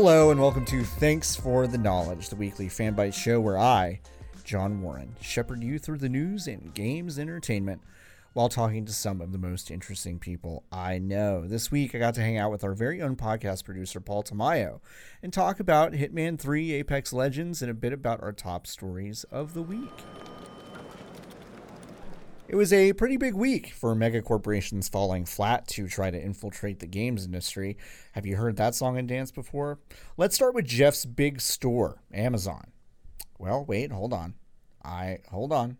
Hello, and welcome to Thanks for the Knowledge, the weekly Fanbyte show where I, John Warren, shepherd you through the news and games entertainment while talking to some of the most interesting people I know. This week, I got to hang out with our very own podcast producer, Paul Tamayo, and talk about Hitman 3 Apex Legends and a bit about our top stories of the week. It was a pretty big week for mega corporations falling flat to try to infiltrate the games industry. Have you heard that song and dance before? Let's start with Jeff's big store, Amazon. Well, wait, hold on. I hold on.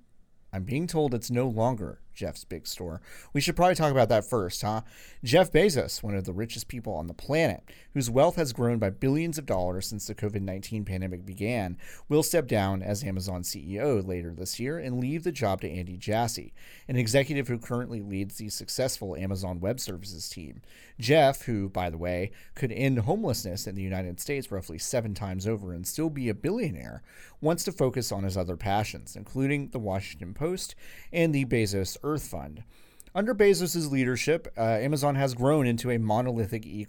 I'm being told it's no longer Jeff's big store. We should probably talk about that first, huh? Jeff Bezos, one of the richest people on the planet, whose wealth has grown by billions of dollars since the COVID 19 pandemic began, will step down as Amazon CEO later this year and leave the job to Andy Jassy, an executive who currently leads the successful Amazon Web Services team. Jeff, who, by the way, could end homelessness in the United States roughly seven times over and still be a billionaire, wants to focus on his other passions, including the Washington Post and the Bezos Earth Fund. Under Bezos' leadership, uh, Amazon has grown into a monolithic e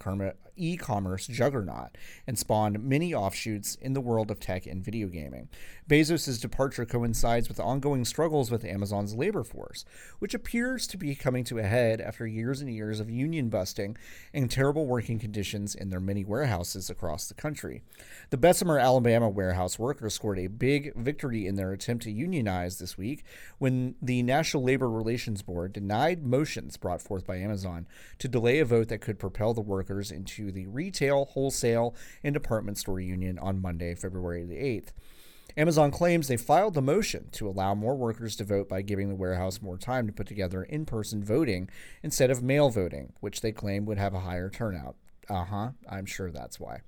commerce juggernaut and spawned many offshoots in the world of tech and video gaming. Bezos' departure coincides with ongoing struggles with Amazon's labor force, which appears to be coming to a head after years and years of union busting and terrible working conditions in their many warehouses across the country. The Bessemer, Alabama warehouse workers scored a big victory in their attempt to unionize this week when the National Labor Relations Board denied motions brought forth by Amazon to delay a vote that could propel the workers into the retail, wholesale, and department store union on Monday, February the 8th. Amazon claims they filed the motion to allow more workers to vote by giving the warehouse more time to put together in person voting instead of mail voting, which they claim would have a higher turnout. Uh huh, I'm sure that's why.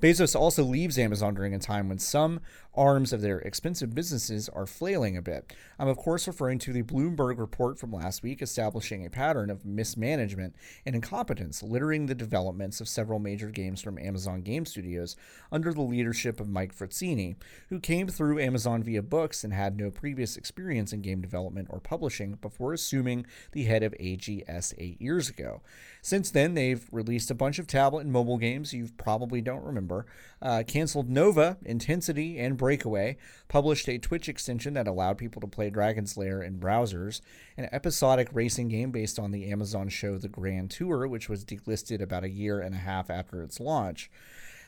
Bezos also leaves Amazon during a time when some arms of their expensive businesses are flailing a bit. I'm, of course, referring to the Bloomberg report from last week establishing a pattern of mismanagement and incompetence littering the developments of several major games from Amazon Game Studios under the leadership of Mike Frazzini, who came through Amazon via books and had no previous experience in game development or publishing before assuming the head of AGS eight years ago. Since then, they've released a bunch of tablet and mobile games you probably don't remember, uh, canceled Nova, Intensity, and Breakaway, published a Twitch extension that allowed people to play Dragon's Lair in browsers, an episodic racing game based on the Amazon show The Grand Tour, which was delisted about a year and a half after its launch.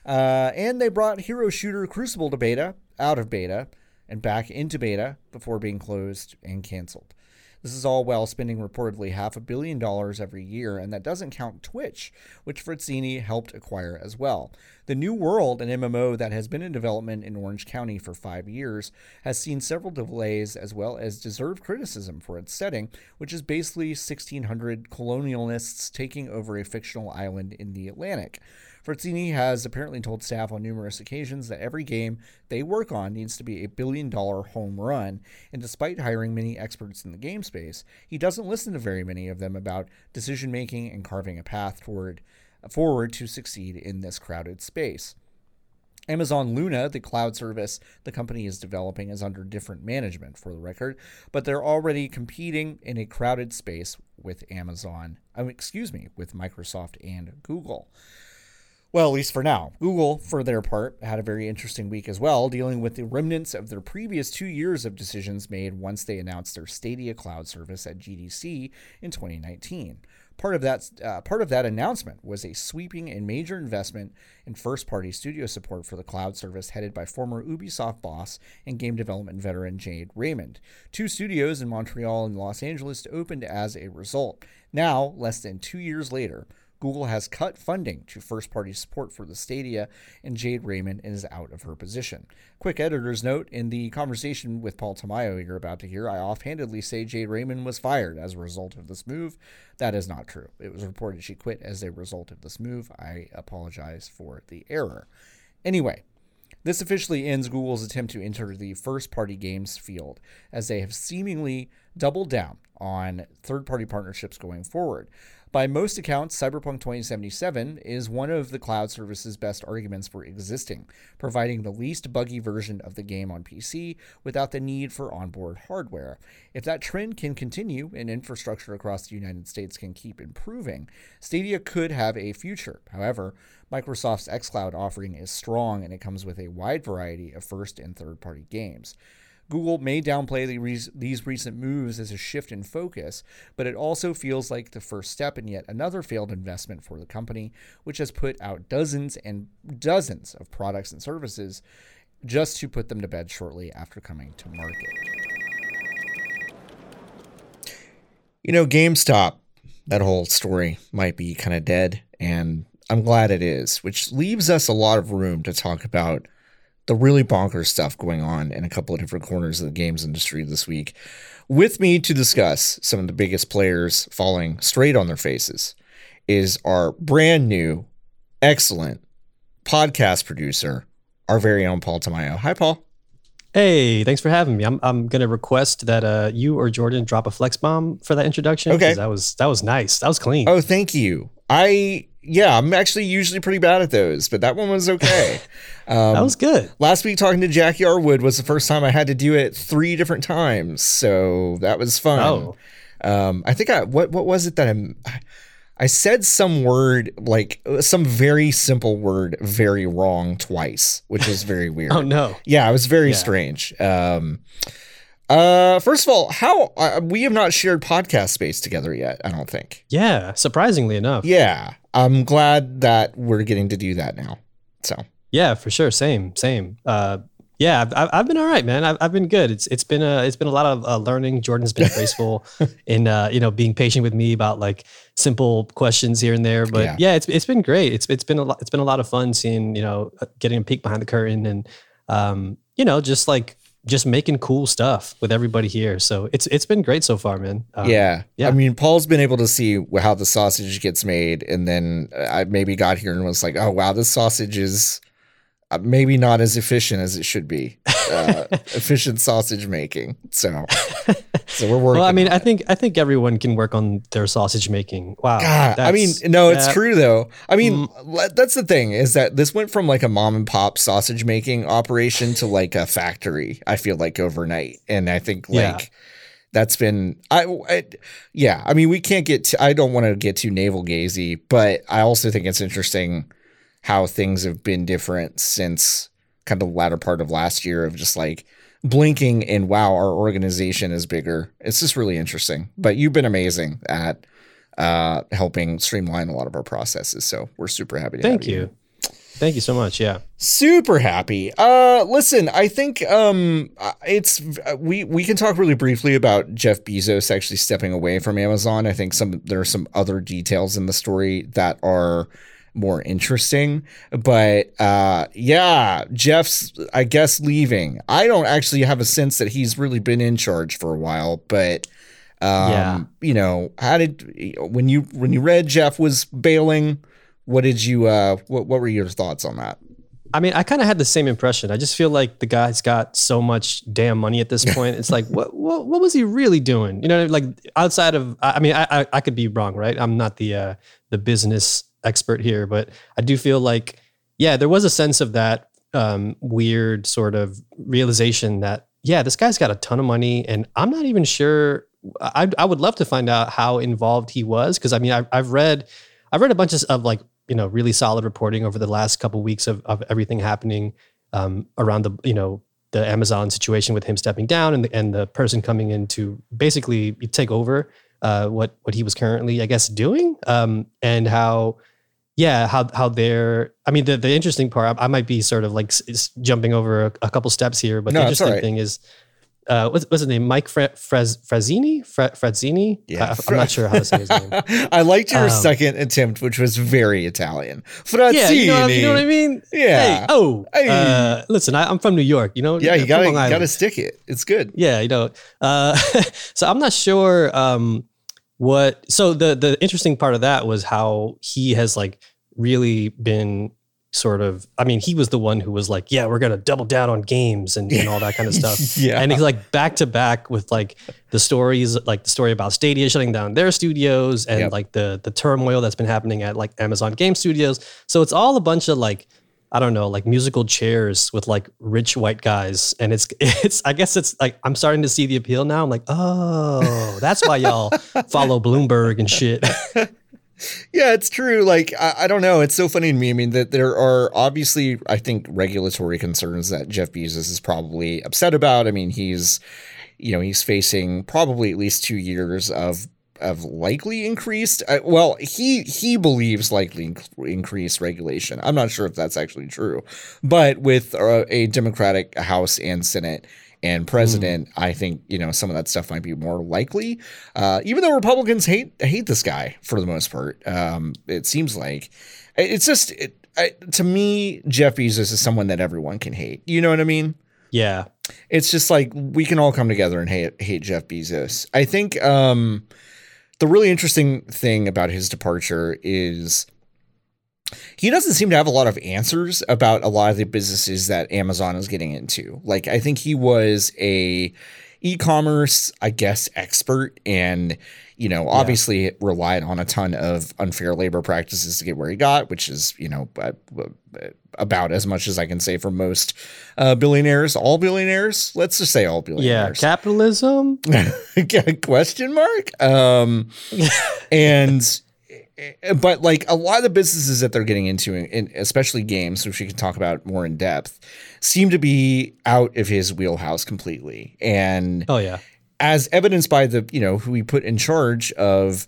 Uh, and they brought Hero Shooter Crucible to beta, out of beta, and back into beta before being closed and canceled. This is all while spending reportedly half a billion dollars every year, and that doesn't count Twitch, which Frazzini helped acquire as well. The New World, an MMO that has been in development in Orange County for five years, has seen several delays as well as deserved criticism for its setting, which is basically 1600 colonialists taking over a fictional island in the Atlantic. Frazzini has apparently told staff on numerous occasions that every game they work on needs to be a billion dollar home run, and despite hiring many experts in the game space, he doesn't listen to very many of them about decision making and carving a path toward forward to succeed in this crowded space. Amazon Luna, the cloud service the company is developing, is under different management, for the record, but they're already competing in a crowded space with Amazon, excuse me, with Microsoft and Google. Well, at least for now. Google, for their part, had a very interesting week as well, dealing with the remnants of their previous two years of decisions made once they announced their Stadia cloud service at GDC in 2019. Part of that uh, part of that announcement was a sweeping and major investment in first-party studio support for the cloud service headed by former Ubisoft boss and game development veteran Jade Raymond. Two studios in Montreal and Los Angeles opened as a result. Now, less than 2 years later, Google has cut funding to first party support for the Stadia, and Jade Raymond is out of her position. Quick editor's note in the conversation with Paul Tamayo you're about to hear, I offhandedly say Jade Raymond was fired as a result of this move. That is not true. It was reported she quit as a result of this move. I apologize for the error. Anyway, this officially ends Google's attempt to enter the first party games field, as they have seemingly doubled down on third party partnerships going forward. By most accounts, Cyberpunk 2077 is one of the cloud service's best arguments for existing, providing the least buggy version of the game on PC without the need for onboard hardware. If that trend can continue and infrastructure across the United States can keep improving, Stadia could have a future. However, Microsoft's xCloud offering is strong and it comes with a wide variety of first and third party games. Google may downplay the these recent moves as a shift in focus, but it also feels like the first step in yet another failed investment for the company, which has put out dozens and dozens of products and services just to put them to bed shortly after coming to market. You know, GameStop, that whole story might be kind of dead, and I'm glad it is, which leaves us a lot of room to talk about the really bonkers stuff going on in a couple of different corners of the games industry this week. With me to discuss some of the biggest players falling straight on their faces is our brand new, excellent podcast producer, our very own Paul Tamayo. Hi, Paul. Hey, thanks for having me. I'm I'm gonna request that uh you or Jordan drop a flex bomb for that introduction. Okay, that was that was nice. That was clean. Oh, thank you. I yeah, I'm actually usually pretty bad at those, but that one was okay. Um, that was good. Last week talking to Jackie Arwood was the first time I had to do it three different times, so that was fun. Oh. Um, I think I what what was it that I'm. I said some word like some very simple word very wrong twice, which is very weird. oh no! Yeah, it was very yeah. strange. Um, uh, first of all, how uh, we have not shared podcast space together yet. I don't think. Yeah, surprisingly enough. Yeah, I'm glad that we're getting to do that now. So. Yeah, for sure. Same, same. Uh, yeah, I've, I've been all right, man. I've, I've been good. It's it's been a it's been a lot of uh, learning. Jordan's been graceful in uh, you know being patient with me about like simple questions here and there. But yeah. yeah, it's it's been great. It's it's been a lot. It's been a lot of fun seeing you know uh, getting a peek behind the curtain and um, you know just like just making cool stuff with everybody here. So it's it's been great so far, man. Um, yeah, yeah. I mean, Paul's been able to see how the sausage gets made, and then I maybe got here and was like, oh wow, this sausage is maybe not as efficient as it should be. Uh, efficient sausage making. So, so we're working. Well, I mean, I think I think everyone can work on their sausage making. Wow. God, I mean, no, it's true though. I mean, mm, that's the thing is that this went from like a mom and pop sausage making operation to like a factory. I feel like overnight, and I think like. Yeah that's been I, I, yeah i mean we can't get to, i don't want to get too navel gazy but i also think it's interesting how things have been different since kind of the latter part of last year of just like blinking and wow, our organization is bigger. It's just really interesting. But you've been amazing at uh, helping streamline a lot of our processes. So we're super happy to Thank you. you. Thank you so much. Yeah. Super happy. Uh listen, I think um it's we we can talk really briefly about Jeff Bezos actually stepping away from Amazon. I think some there are some other details in the story that are more interesting. But uh, yeah, Jeff's, I guess, leaving. I don't actually have a sense that he's really been in charge for a while, but. Um, yeah. you know, how did when you when you read Jeff was bailing, what did you uh what what were your thoughts on that? I mean, I kind of had the same impression. I just feel like the guy's got so much damn money at this point. It's like, what, what, what was he really doing? You know, like outside of, I mean, I, I, I could be wrong, right? I'm not the, uh, the business expert here, but I do feel like, yeah, there was a sense of that um, weird sort of realization that, yeah, this guy's got a ton of money, and I'm not even sure. I, I would love to find out how involved he was because I mean I, I've read I've read a bunch of, of like you know really solid reporting over the last couple of weeks of, of everything happening um, around the you know the Amazon situation with him stepping down and the, and the person coming in to basically take over uh, what what he was currently I guess doing um, and how yeah, how how they're. I mean, the the interesting part. I, I might be sort of like s- jumping over a, a, couple steps here, but no, the interesting right. thing is, uh, what's, what's his name? Mike Fre- Frez Frazzini? Fre- Frazzini? Yeah, I, am not sure how to say his name. I liked your um, second attempt, which was very Italian. Frazzini. Yeah, you know, you know what I mean? Yeah. Hey, oh, hey. Uh, listen, I, am from New York. You know. Yeah, you gotta gotta stick it. It's good. Yeah, you know. Uh, so I'm not sure. Um, what so the the interesting part of that was how he has like really been sort of I mean, he was the one who was like, Yeah, we're gonna double down on games and, and all that kind of stuff. Yeah. And he's like back to back with like the stories like the story about Stadia shutting down their studios and Yep. like the the turmoil that's been happening at like Amazon Game Studios. So it's all a bunch of like I don't know, like musical chairs with like rich white guys. And it's it's I guess it's like I'm starting to see the appeal now. I'm like, oh, that's why y'all follow Bloomberg and shit. Yeah, it's true. Like, I, I don't know. It's so funny to me. I mean, that there are obviously, I think, regulatory concerns that Jeff Bezos is probably upset about. I mean, he's, you know, he's facing probably at least two years of of likely increased. Uh, well, he he believes likely inc- increased regulation. I'm not sure if that's actually true, but with uh, a Democratic House and Senate and president, I think you know some of that stuff might be more likely. Uh, even though Republicans hate hate this guy for the most part, um, it seems like it's just it, I, to me, Jeff Bezos is someone that everyone can hate. You know what I mean? Yeah. It's just like we can all come together and hate hate Jeff Bezos. I think um, the really interesting thing about his departure is he doesn't seem to have a lot of answers about a lot of the businesses that Amazon is getting into. Like I think he was a e-commerce, I guess, expert and you know, obviously relied on a ton of unfair labor practices to get where he got, which is, you know, uh, uh, about as much as I can say for most uh, billionaires, all billionaires. Let's just say all billionaires. Yeah. Capitalism. question mark um and but like a lot of the businesses that they're getting into in, especially games which we can talk about more in depth seem to be out of his wheelhouse completely and Oh yeah. As evidenced by the you know who we put in charge of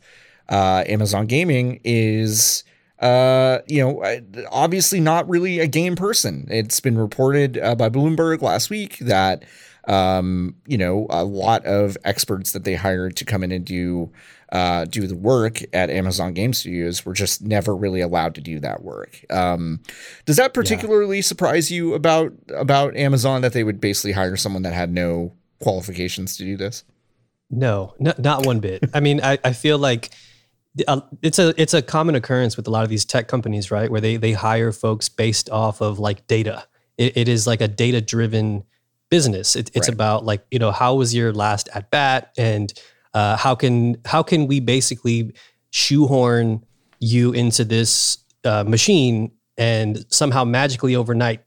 uh, Amazon Gaming is uh, you know obviously not really a game person. It's been reported uh, by Bloomberg last week that um, you know a lot of experts that they hired to come in and do uh, do the work at Amazon Game Studios were just never really allowed to do that work. Um, does that particularly surprise you about about Amazon that they would basically hire someone that had no qualifications to do this? No, no, not one bit. I mean, I, I feel like uh, it's a it's a common occurrence with a lot of these tech companies, right? Where they they hire folks based off of like data. It, it is like a data driven business. It, it's Right. about like you know how was your last at bat and uh, how can how can we basically shoehorn you into this uh, machine and somehow magically overnight,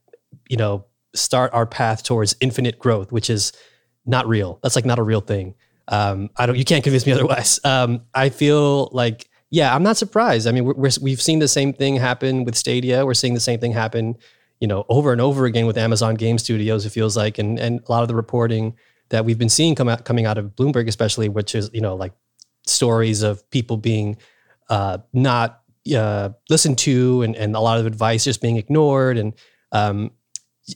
you know, start our path towards infinite growth, which is not real. That's like not a real thing. Um, I don't. You can't convince me otherwise. Um, I feel like, yeah, I'm not surprised. I mean, we're, we're, we've seen the same thing happen with Stadia. We're seeing the same thing happen, you know, over and over again with Amazon Game Studios. It feels like, and and a lot of the reporting that we've been seeing come out coming out of Bloomberg, especially, which is you know like stories of people being uh, not uh, listened to, and and a lot of advice just being ignored, and um,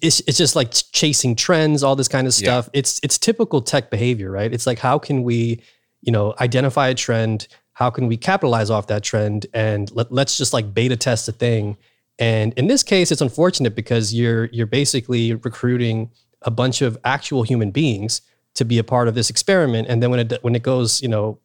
it's it's just like chasing trends, all this kind of Yeah. stuff. It's it's typical tech behavior, right? It's like how can we, you know, identify a trend? How can we capitalize off that trend? And let, let's just like beta test a thing. And in this case, it's unfortunate because you're you're basically recruiting a bunch of actual human beings to be a part of this experiment. And then when it when it goes, you know,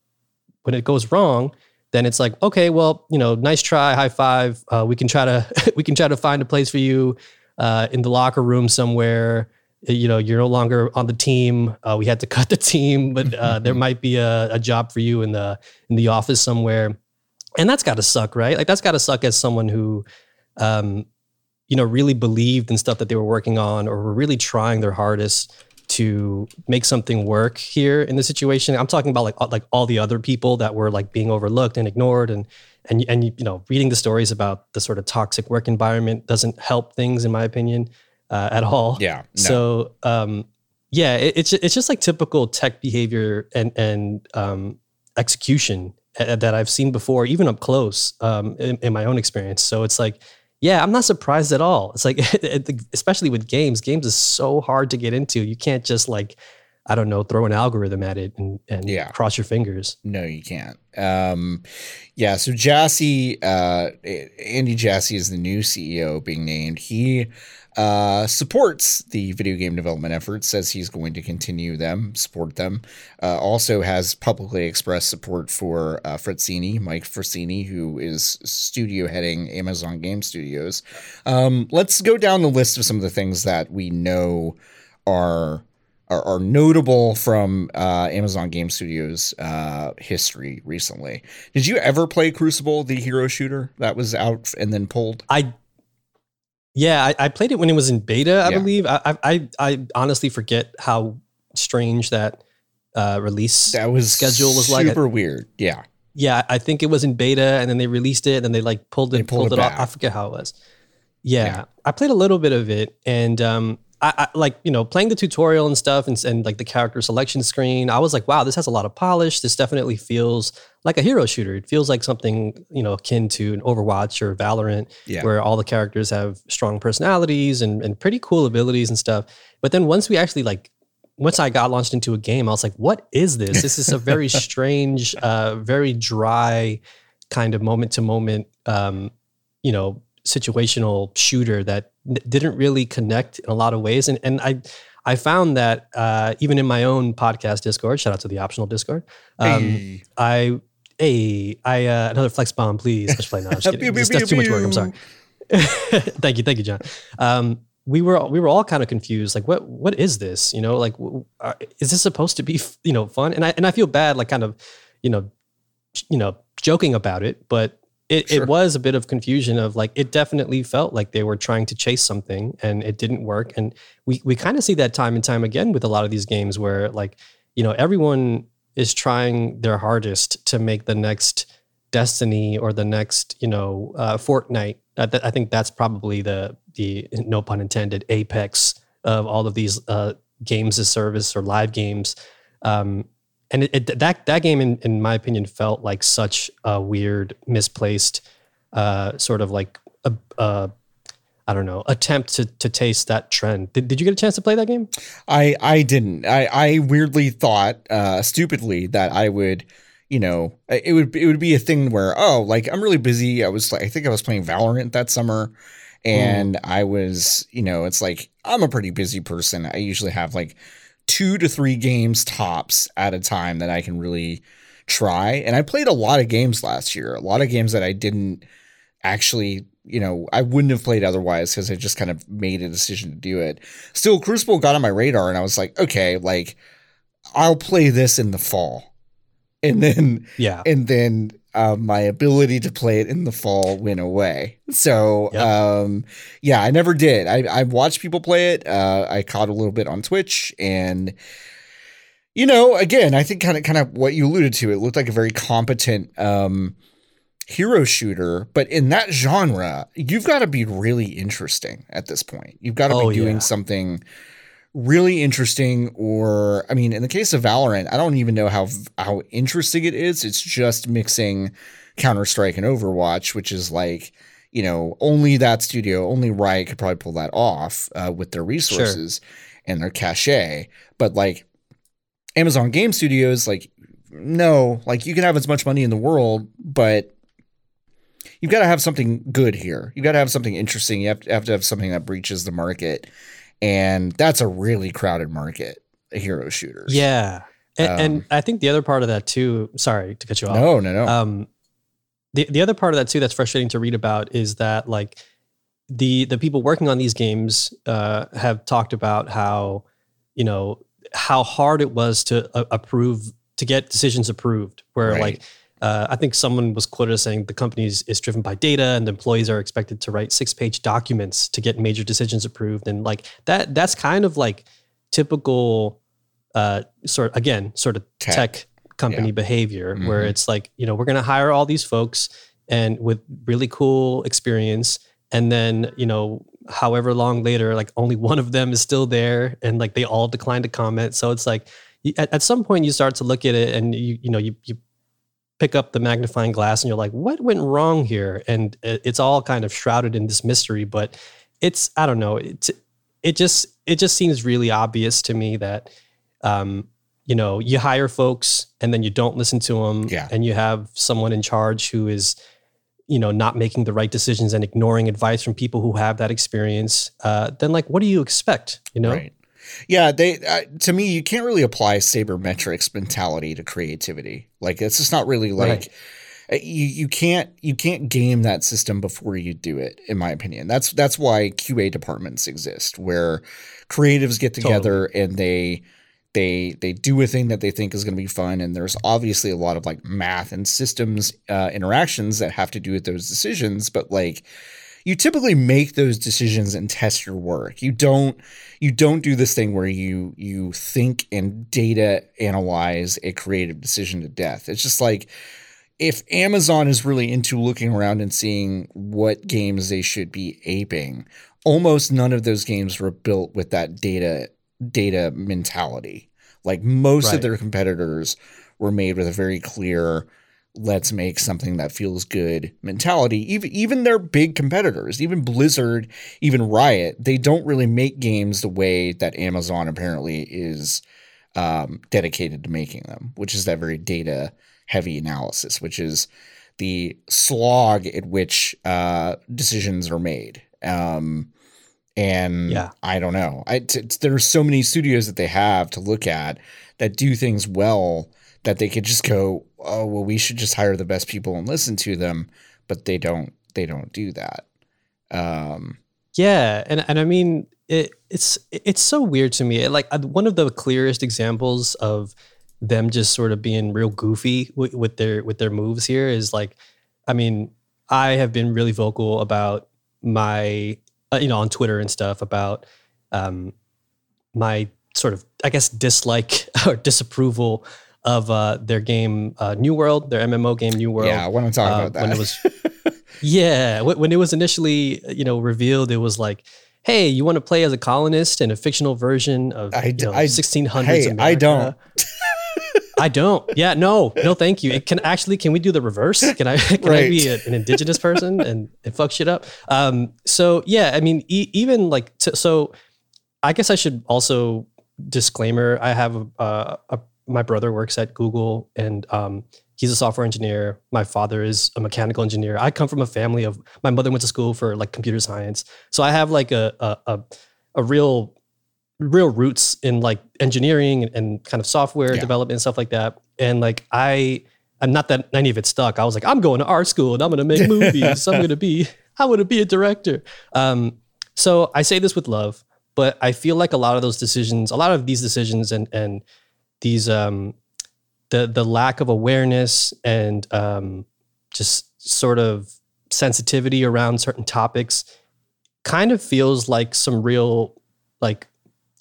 when it goes wrong, then it's like, okay, well, you know, nice try, high five. Uh, we can try to we can try to find a place for you uh, in the locker room somewhere. You know, you're no longer on the team. Uh, we had to cut the team, but uh, there might be a, a job for you in the in the office somewhere, and that's got to suck, right? Like that's got to suck as someone who, um, you know, really believed in stuff that they were working on, or were really trying their hardest to make something work here in the situation. I'm talking about like like all the other people that were like being overlooked and ignored, and and and you know, reading the stories about the sort of toxic work environment doesn't help things, in my opinion, uh, at all. Yeah. No. So, um, yeah, it, it's it's just like typical tech behavior and and um, execution uh, that I've seen before, even up close um, in, in my own experience. So it's like, yeah, I'm not surprised at all. It's like, especially with games, games is so hard to get into. You can't just like, I don't know, throw an algorithm at it and and Yeah. cross your fingers. No, you can't. Um, yeah. So Jassy, uh, Andy Jassy is the new CEO being named. He uh, supports the video game development efforts, says he's going to continue them, support them. Uh, also has publicly expressed support for uh, Frazzini, Mike Frazzini, who is studio heading Amazon Game Studios. Um, let's go down the list of some of the things that we know are are, are notable from uh, Amazon Game Studios uh, history recently. Did you ever play Crucible, the hero shooter that was out and then pulled? I yeah, I, I played it when it was in beta, I Yeah. believe. I, I I honestly forget how strange that uh, release That was schedule was like. super weird. Yeah, Yeah, I think it was in beta, and then they released it, and then they like pulled it, They pulled pulled, it it, off. I forget how it was. Yeah, Yeah. I played a little bit of it, and um, I, I like you know playing the tutorial and stuff, and, and like the character selection screen. I was like, wow, this has a lot of polish. This definitely feels like a hero shooter. It feels like something you know akin to an Overwatch or Valorant, yeah. where all the characters have strong personalities and, and pretty cool abilities and stuff. But then once we actually like, once I got launched into a game, I was like, what is this? This is a very strange, uh, very dry kind of moment to moment, um, you know, situational shooter that didn't really connect in a lot of ways. And, and I, I found that uh, even in my own podcast Discord, shout out to the optional Discord, um, Hey. I, hey, I, uh, another flex bomb, please. Let's play. No, I'm just kidding. That's, that's too much work. I'm sorry. thank you, thank you, John. Um, we were we were all kind of confused. Like, what what is this? You know, like, uh, is this supposed to be you know fun? And I and I feel bad, like, kind of, you know, you know, joking about it, but. It, Sure. it was a bit of confusion of like it definitely felt like they were trying to chase something and it didn't work and we we kind of see that time and time again with a lot of these games where like you know everyone is trying their hardest to make the next Destiny or the next, you know, uh, Fortnite. I, th- I think that's probably the the no pun intended apex of all of these uh, games as service or live games. Um, and it, it, that that game, in, in my opinion, felt like such a weird, misplaced, uh, sort of like a, a I don't know attempt to to taste that trend. Did, did you get a chance to play that game? I I didn't. I I weirdly thought, uh, stupidly, that I would, you know, it would it would be a thing where oh, like I'm really busy. I was like, I think I was playing Valorant that summer, and I was, you know, it's like I'm a pretty busy person. I usually have like two to three games tops at a time that I can really try. And I played a lot of games last year. A lot of games that I didn't actually you know i wouldn't have played otherwise because i just kind of made a decision to do it still crucible got on my radar and i was like okay like i'll play this in the fall and then Yeah, and then uh, my ability to play it in the fall went away so Yep. um yeah i never did i i watched people play it uh i caught a little bit on twitch and you know again i think kind of kind of what you alluded to it looked like a very competent um hero shooter but in that genre you've got to be really interesting at this point you've got to Oh, be doing yeah. something really interesting or i mean in the case of valorant i don't even know how how interesting it is. It's just mixing counter-strike and overwatch which is like you know only that studio only riot could probably pull that off uh, with their resources and their cachet. But like amazon game studios like no like you can have as much money in the world but you've got to have something good here. You've got to have something interesting. You have to have to have something that breaches the market and that's a really crowded market hero shooters yeah, and, and Um, I think the other part of that too. Sorry to cut you off. no no no um the the other part of that too that's frustrating to read about is that like the the people working on these games uh have talked about how you know how hard it was to uh, approve to get decisions approved where Right. like uh, I think someone was quoted as saying the company is, is driven by data and the employees are expected to write six page documents to get major decisions approved. And like that, that's kind of like typical, uh, sort again, sort of Tech. tech, company behavior where Mhm. it's like, you know, we're going to hire all these folks and with really cool experience. And then, you know, however long later, like only one of them is still there and like they all decline to comment. So it's like, at, at some point you start to look at it and you, you know, you, you pick up the magnifying glass and you're like, what went wrong here? And it's all kind of shrouded in this mystery, but it's, I don't know. It's, it just, it just seems really obvious to me that, um, you know, you hire folks and then you don't listen to them Yeah. and you have someone in charge who is, you know not making the right decisions and ignoring advice from people who have that experience uh, then like what do you expect you know Right. Yeah, they uh, to me you can't really apply sabermetrics mentality to creativity. Like it's just not really like Right. uh, you you can't you can't game that system before you do it in my opinion. That's that's why QA departments exist where creatives get together and they they they do a thing that they think is going to be fun and there's obviously a lot of like math and systems uh, interactions that have to do with those decisions but like you typically make those decisions and test your work. You don't you don't do this thing where you you think and data analyze a creative decision to death. It's just like if Amazon is really into looking around and seeing what games they should be aping, almost none of those games were built with that data data mentality. Like most of their competitors were made with a very clear let's make something that feels good mentality. Even even their big competitors, even Blizzard, even Riot, they don't really make games the way that Amazon apparently is um, dedicated to making them, which is that very data heavy analysis, which is the slog at which uh, decisions are made. Um, and Yeah. I don't know. I t- t- there's so many studios that they have to look at that do things well that they could just go, oh well, we should just hire the best people and listen to them, but they don't. They don't do that. Um, Yeah, and and I mean it, it's it's so weird to me. Like uh, one of the clearest examples of them just sort of being real goofy with, with their with their moves here is like, I mean, I have been really vocal about my uh, you know on Twitter and stuff about um, my sort of I guess dislike or disapproval of uh, their game uh, New World, their MMO game New World yeah, when I want to talk uh, about that. when it was yeah when it was initially you know revealed it was like hey you want to play as a colonist in a fictional version of I you know, I- 1600s hey, I don't. I don't. Yeah, no, no, thank you. It can actually, can we do the reverse? Can I, can I be a, an indigenous person and, and fuck shit up? Um, so yeah, I mean, e- even like, t- so I guess I should also disclaimer. I have a, a, a my brother works at Google and um, he's a software engineer. My father is a mechanical engineer. I come from a family of my mother went to school for like computer science, so I have like a a, a, a real real roots in like engineering and, and kind of software Yeah. development and stuff like that. And like I, and not that any of it stuck. I was like, I'm going to art school and I'm going to make movies. I'm going to be, I'm going to be a director. Um, so I say this with love, but I feel like a lot of those decisions, a lot of these decisions and and these um the the lack of awareness and um just sort of sensitivity around certain topics kind of feels like some real like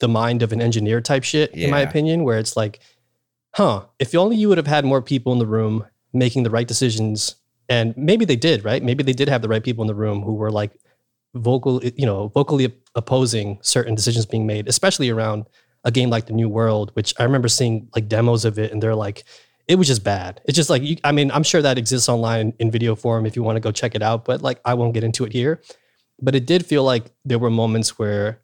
the mind of an engineer type shit in my opinion where it's like huh if only you would have had more people in the room making the right decisions. And maybe they did right? Maybe they did have the right people in the room who were like vocal you know vocally opposing certain decisions being made especially around a game like the new world which i remember seeing like demos of it and they're like it was just bad. It's just like you, i mean i'm sure that exists online in video form if you want to go check it out but like i won't get into it here. But it did feel like there were moments where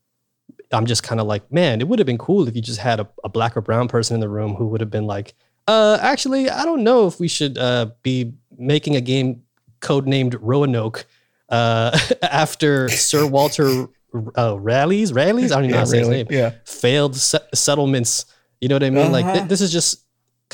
i'm just kind of like man it would have been cool if you just had a, a black or brown person in the room who would have been like uh actually i don't know if we should uh be making a game codenamed roanoke uh after sir walter uh, raleigh's raleigh's i don't even know how to say his name Yeah. failed se- settlements. You know what I mean? Like th- Uh-huh. this is just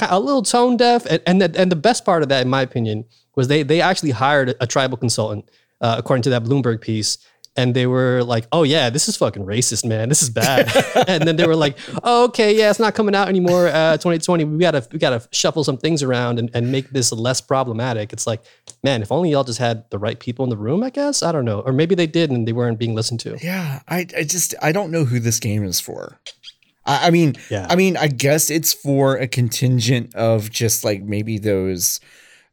a little tone deaf. And and the, and the best part of that, in my opinion, was they they actually hired a tribal consultant, uh, according to that Bloomberg piece. And they were like, "Oh yeah, this is fucking racist, man. This is bad." and then they were like, oh, "Okay, yeah, it's not coming out anymore. Uh, 2020, we gotta we gotta shuffle some things around and, and make this less problematic." It's like, man, if only y'all just had the right people in the room. I guess I don't know, or maybe they did and they weren't being listened to. Yeah, I, I just I don't know who this game is for. I, I mean, Yeah. I mean, I guess it's for a contingent of just like maybe those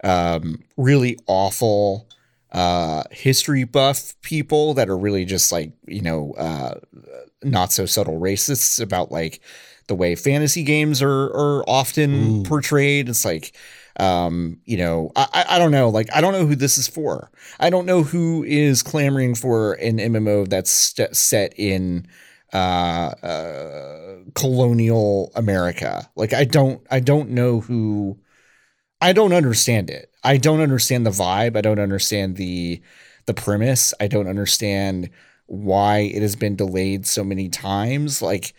um, really awful uh, history buff people that are really just like you know uh, not so subtle racists about like the way fantasy games are are often Ooh. portrayed. It's like um, you know, I, I- I don't know. Like, I don't know who this is for. I don't know who is clamoring for an MMO that's st- set in uh, uh, colonial America. Like, I don't, I don't know who. I don't understand it. I don't understand the vibe. I don't understand the the premise. I don't understand why it has been delayed so many times. Like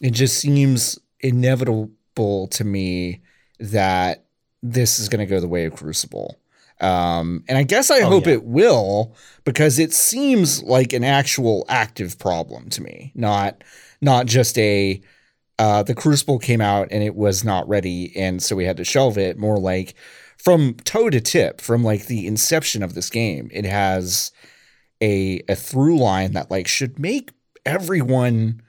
it just seems inevitable to me that this is going to go the way of Crucible. Um, and I guess I oh, hope yeah. it will because it seems like an actual active problem to me, not not just a uh, the Crucible came out and it was not ready, and so we had to shelve it. More like from toe to tip, from like the inception of this game, it has a a through line that like should make everyone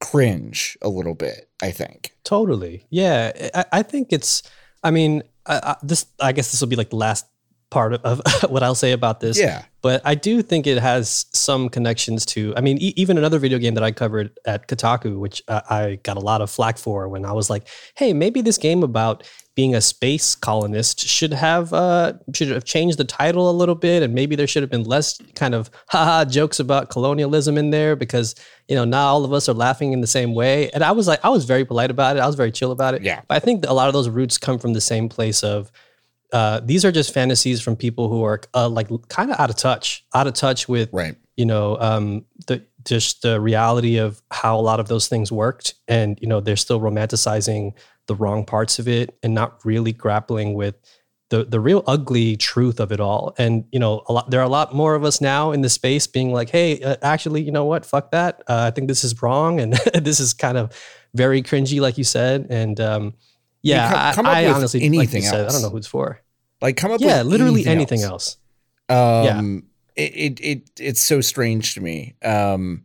cringe a little bit. I think totally, yeah. I, I think it's. I mean, I, I, this. I guess this will be like the last part of, what I'll say about this. Yeah. But I do think it has some connections to, I mean, e- even another video game that I covered at Kotaku, which uh, I got a lot of flack for when I was like, hey, maybe this game about being a space colonist should have uh, should have changed the title a little bit, and maybe there should have been less kind of haha jokes about colonialism in there because you know not all of us are laughing in the same way. And I was like, I was very polite about it. I was very chill about it. Yeah. But I think a lot of those roots come from the same place of uh, these are just fantasies from people who are uh, like kind of out of touch, out of touch with, right. you know, um, the just the reality of how a lot of those things worked, and you know, they're still romanticizing the wrong parts of it and not really grappling with the the real ugly truth of it all. And you know, a lot there are a lot more of us now in the space being like, hey, uh, actually, you know what? Fuck that. Uh, I think this is wrong, and this is kind of very cringy, like you said, and um, yeah, come, come I, I honestly anything like said, else. I don't know who's for. Like come up yeah, with literally anything, anything else. else. Um, yeah. It, it it it's so strange to me. Um,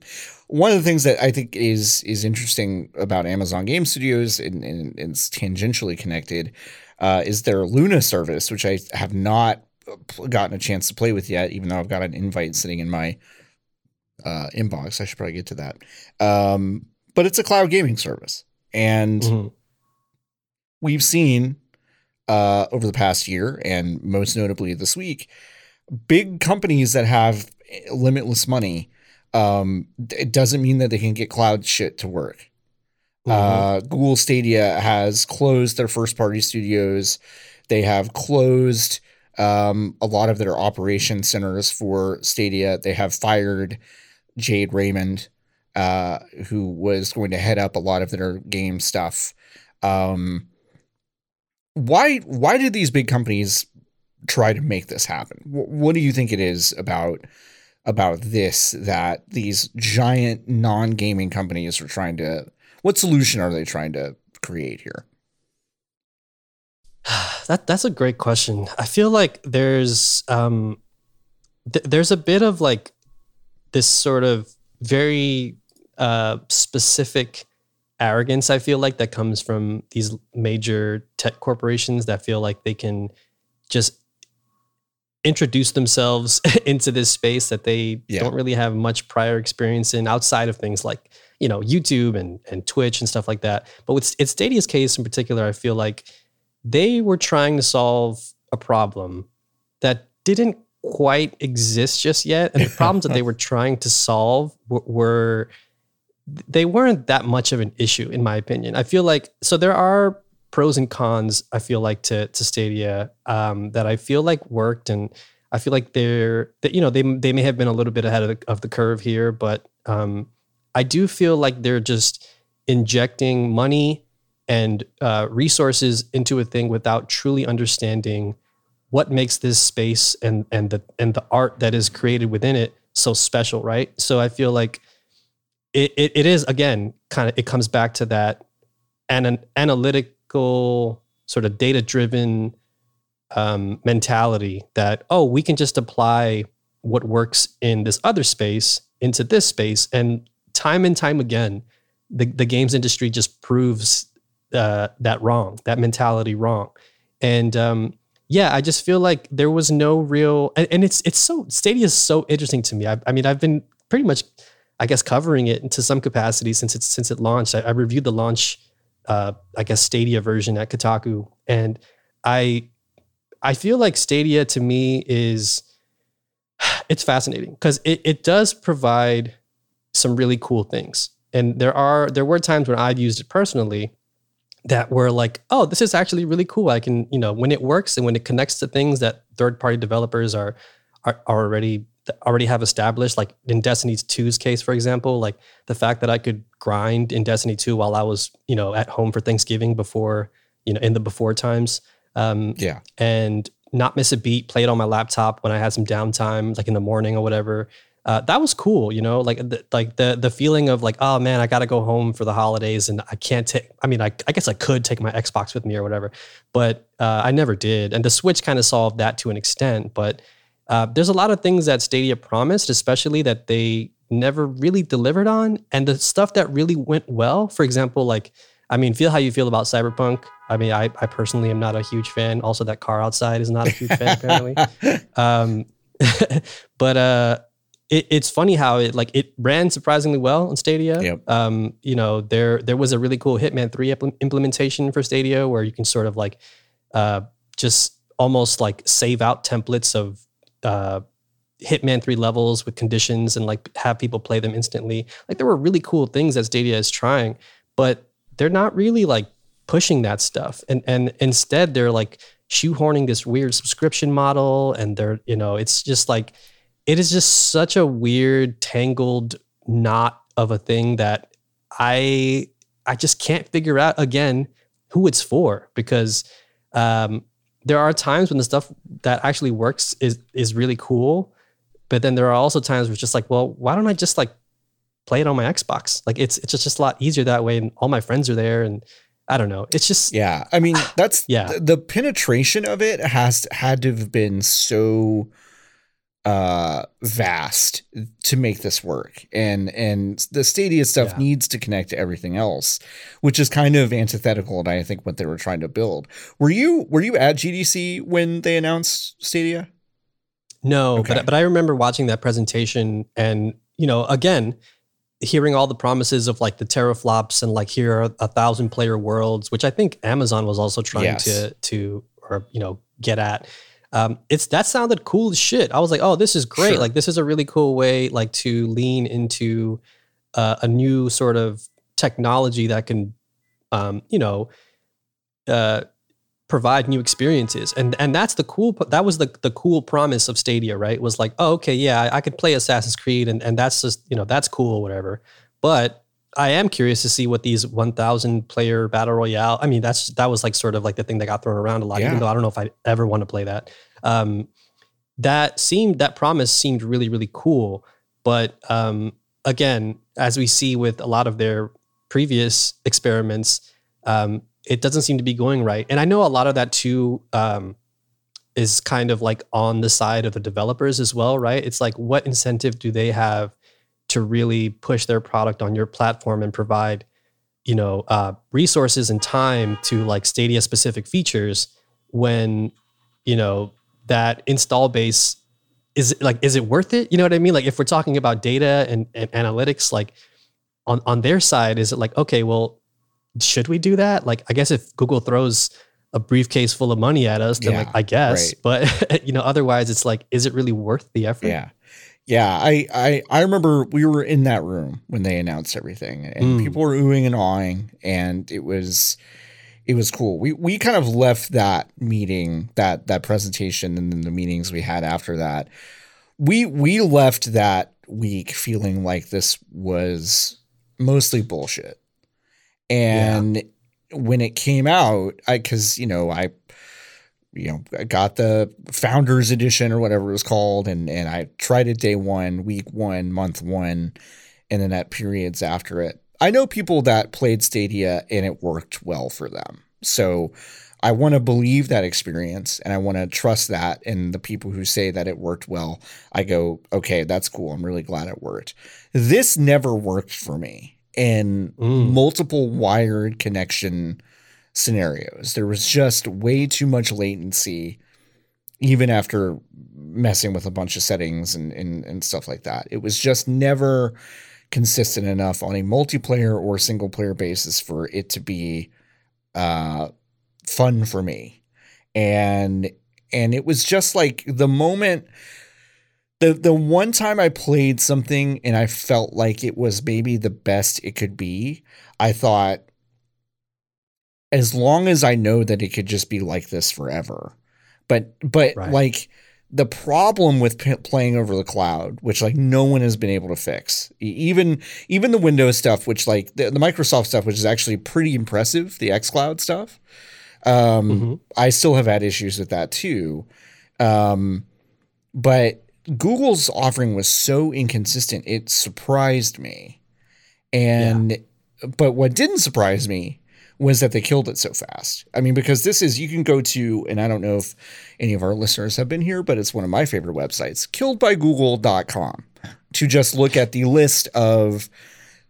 one of the things that I think is is interesting about Amazon Game Studios and, and, and it's tangentially connected uh, is their Luna service, which I have not gotten a chance to play with yet, even though I've got an invite sitting in my uh, inbox. I should probably get to that. Um, but it's a cloud gaming service, and mm-hmm we've seen uh, over the past year, and most notably this week, big companies that have limitless money. Um, it doesn't mean that they can get cloud shit to work. Mm-hmm. Uh, Google Stadia has closed their first party studios. They have closed um, a lot of their operation centers for Stadia. They have fired Jade Raymond, uh, who was going to head up a lot of their game stuff. Um, why why did these big companies try to make this happen? What do you think it is about about this that these giant non-gaming companies are trying to what solution are they trying to create here? That that's a great question. I feel like there's um th- there's a bit of like this sort of very uh specific arrogance I feel like that comes from these major tech corporations that feel like they can just introduce themselves into this space that they yeah. don't really have much prior experience in outside of things like you know YouTube and and Twitch and stuff like that. But with it's Stadia's case in particular, I feel like they were trying to solve a problem that didn't quite exist just yet, and the problems that they were trying to solve were, were they weren't that much of an issue in my opinion. I feel like so there are pros and cons. I feel like to to Stadia um, that I feel like worked, and I feel like they're that you know they they may have been a little bit ahead of the, of the curve here, but um, I do feel like they're just injecting money and uh, resources into a thing without truly understanding what makes this space and and the and the art that is created within it so special, right? So I feel like it, it, it is again kind of it comes back to that and an analytical sort of data driven um, mentality that oh we can just apply what works in this other space into this space. And time and time again the, the games industry just proves uh, that wrong that mentality wrong. And um, yeah i just feel like there was no real and, and it's it's so stadia is so interesting to me. I, I mean i've been pretty much I guess covering it into some capacity since it's since it launched. I, I reviewed the launch, uh, I guess Stadia version at Kotaku, and I I feel like Stadia to me is it's fascinating because it, it does provide some really cool things. And there are there were times when I've used it personally that were like, oh, this is actually really cool. I can, you know, when it works and when it connects to things that third party developers are, are, are already already have established, like in Destiny 2's case, for example, like the fact that I could grind in Destiny 2 while I was, you know, at home for Thanksgiving before, you know, in the before times. Um, Yeah. and not miss a beat, play it on my laptop when I had some downtime, like in the morning or whatever. Uh, that was cool, you know, like the, like the the feeling of like, oh man, I got to go home for the holidays, and I can't take. I mean, I, I guess I could take my Xbox with me or whatever, but uh, I never did. And the Switch kind of solved that to an extent. But uh, there's a lot of things that Stadia promised, especially that they never really delivered on, and the stuff that really went well. For example, like I mean, feel how you feel about Cyberpunk. I mean, I, I personally am not a huge fan. Also, that car outside is not a huge fan, apparently. Um, but uh, it, it's funny how it like it ran surprisingly well on Stadia. Yep. Um, you know, there there was a really cool Hitman Three impl- implementation for Stadia where you can sort of like uh, just almost like save out templates of uh, Hitman 3 levels with conditions and like have people play them instantly. Like there were really cool things that Stadia is trying, but they're not really like pushing that stuff. And and instead they're like shoehorning this weird subscription model and they're, you know, it's just like it is just such a weird tangled knot of a thing that I I just can't figure out again who it's for because um there are times when the stuff that actually works is is really cool, but then there are also times where it's just like, well, why don't I just like play it on my Xbox? Like it's it's just a lot easier that way, and all my friends are there, and I don't know. It's just Yeah, I mean that's Yeah. The, the penetration of it has had to have been so uh vast to make this work and and the stadia stuff Yeah. needs to connect to everything else which is kind of antithetical and i think what they were trying to build were you were you at gdc when they announced stadia No, Okay. but but I remember watching that presentation and you know again hearing all the promises of like the teraflops and like here are a thousand player worlds, which I think Amazon was also trying Yes. to to or you know get at. Um, it's that sounded cool as shit. I was like, oh, this is great. Sure. Like this is a really cool way like to lean into uh, a new sort of technology that can um, you know uh, provide new experiences and and that's the cool that was the the cool promise of stadia right was like oh okay yeah i, I could play assassin's creed and, and that's just you know that's cool whatever but i am curious to see what these 1000 player battle royale i mean that's that was like sort of like the thing that got thrown around a lot Yeah. even though i don't know if i ever want to play that um that seemed that promise seemed really really cool but um again as we see with a lot of their previous experiments um it doesn't seem to be going right. And I know a lot of that too um, is kind of like on the side of the developers as well, right? It's like, what incentive do they have to really push their product on your platform and provide, you know, uh, resources and time to like Stadia specific features when, you know, that install base is like, is it worth it? You know what I mean? Like if we're talking about data and, and analytics, like on, on their side, is it like, okay, well, should we do that? Like, I guess if Google throws a briefcase full of money at us, then Yeah, like, I guess. But you know, otherwise, it's like, is it really worth the effort? Yeah. Yeah, I, I I remember we were in that room when they announced everything and Mm. people were oohing and awing and it was it was cool. We we kind of left that meeting, that that presentation and then the meetings we had after that. We we left that week feeling like this was mostly bullshit. And when it came out, I cuz you know, I you know, I got the founders edition or whatever it was called, and and I tried it day one, week one, month one, and then at periods after it. I know people that played Stadia and it worked well for them. So I want to believe that experience and I want to trust that. And the people who say that it worked well, I go, okay, that's cool. I'm really glad it worked. This never worked for me in Mm. multiple wired connection scenarios. There was just way too much latency, even after messing with a bunch of settings and, and, and stuff like that. It was just never consistent enough on a multiplayer or single player basis for it to be uh, fun for me. And and it was just like the moment the the one time I played something and I felt like it was maybe the best it could be, I thought as long as I know that it could just be like this forever. But but Right. like the problem with p- playing over the cloud, which like no one has been able to fix, even even the Windows stuff, which like the, the Microsoft stuff, which is actually pretty impressive, the XCloud stuff. Um, Mhm. I still have had issues with that too. Um, but Google's offering was so inconsistent, it surprised me. And but what didn't surprise me was that they killed it so fast. I mean, because this is you can go to, and I don't know if any of our listeners have been here, but it's one of my favorite websites, killedbygoogle.com, to just look at the list of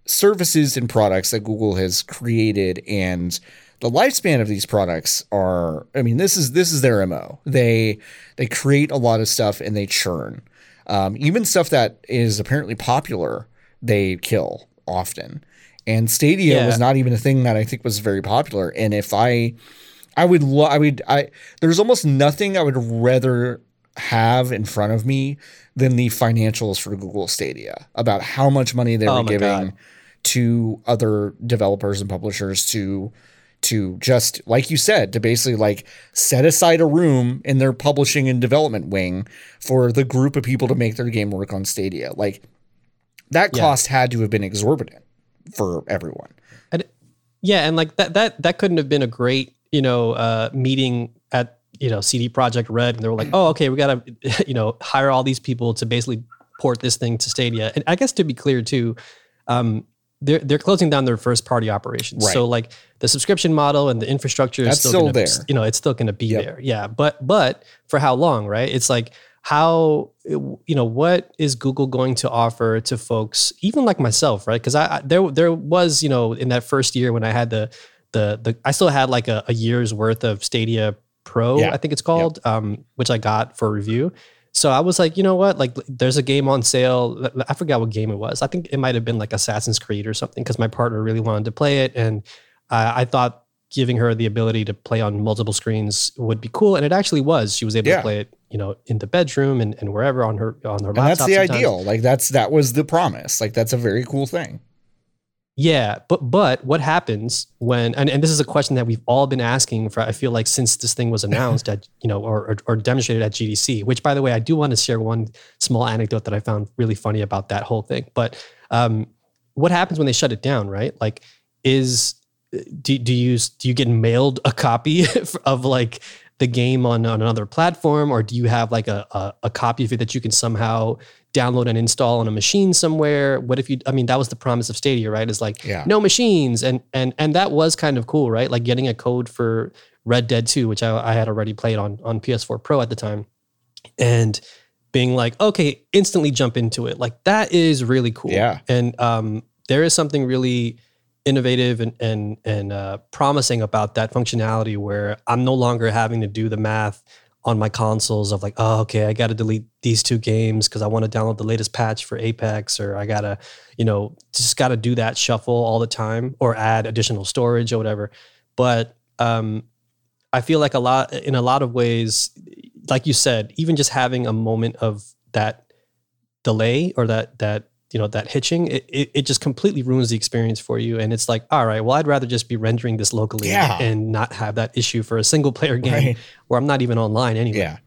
services and products that Google has created and the lifespan of these products are I mean this is this is their MO. They they create a lot of stuff and they churn. Um, even stuff that is apparently popular, they kill often. And Stadia Yeah. was not even a thing that I think was very popular. And if I I would lo- I would I there's almost nothing I would rather have in front of me than the financials for Google Stadia about how much money they Oh were giving God. to other developers and publishers to to just like you said to basically like set aside a room in their publishing and development wing for the group of people to make their game work on Stadia. Like that Yeah. cost had to have been exorbitant for everyone. And yeah, and like that that that couldn't have been a great you know uh, meeting at you know CD Projekt Red, and they were like, oh, okay, we got to you know hire all these people to basically port this thing to Stadia. And I guess to be clear too, um, they're they're closing down their first party operations. Right. So like the subscription model and the infrastructure That's is still, still gonna, there. You know, it's still going to be Yep. there. Yeah, but but for how long, right? It's like how you know what is Google going to offer to folks, even like myself, right? Because I, I there there was you know in that first year when I had the the the I still had like a, a year's worth of Stadia Pro, Yeah. I think it's called, um, which I got for review. So I was like, you know what? Like, there's a game on sale. I forgot what game it was. I think it might have been like Assassin's Creed or something because my partner really wanted to play it, and I, I thought giving her the ability to play on multiple screens would be cool. And it actually was. She was able Yeah. to play it, you know, in the bedroom and, and wherever on her on her And laptop. that's the sometimes. ideal. Like that's that was the promise. Like that's a very cool thing. Yeah, but but what happens when and, and this is a question that we've all been asking for I feel like since this thing was announced at you know or, or or demonstrated at GDC, which by the way I do want to share one small anecdote that I found really funny about that whole thing. But um what happens when they shut it down, right? Like is do, do you do you get mailed a copy of like the game on, on another platform or do you have like a, a, a copy of it that you can somehow download and install on a machine somewhere? What if you i mean that was the promise of stadia right? Is like Yeah. no machines. And and and that was kind of cool right? Like getting a code for red dead 2 which i, I had already played on on ps4 pro at the time and being like okay instantly jump into it. Like that is really cool. Yeah. and um there is something really innovative and and and uh, promising about that functionality where I'm no longer having to do the math on my consoles of like, oh, okay, I got to delete these two games because I want to download the latest patch for Apex, or I gotta, you know, just got to do that shuffle all the time, or add additional storage or whatever. But um, I feel like a lot, in a lot of ways, like you said, even just having a moment of that delay or that that you know that hitching it, it, it just completely ruins the experience for you and it's like all right well i'd rather just be rendering this locally Yeah. and not have that issue for a single player game Right. where i'm not even online anyway Yeah.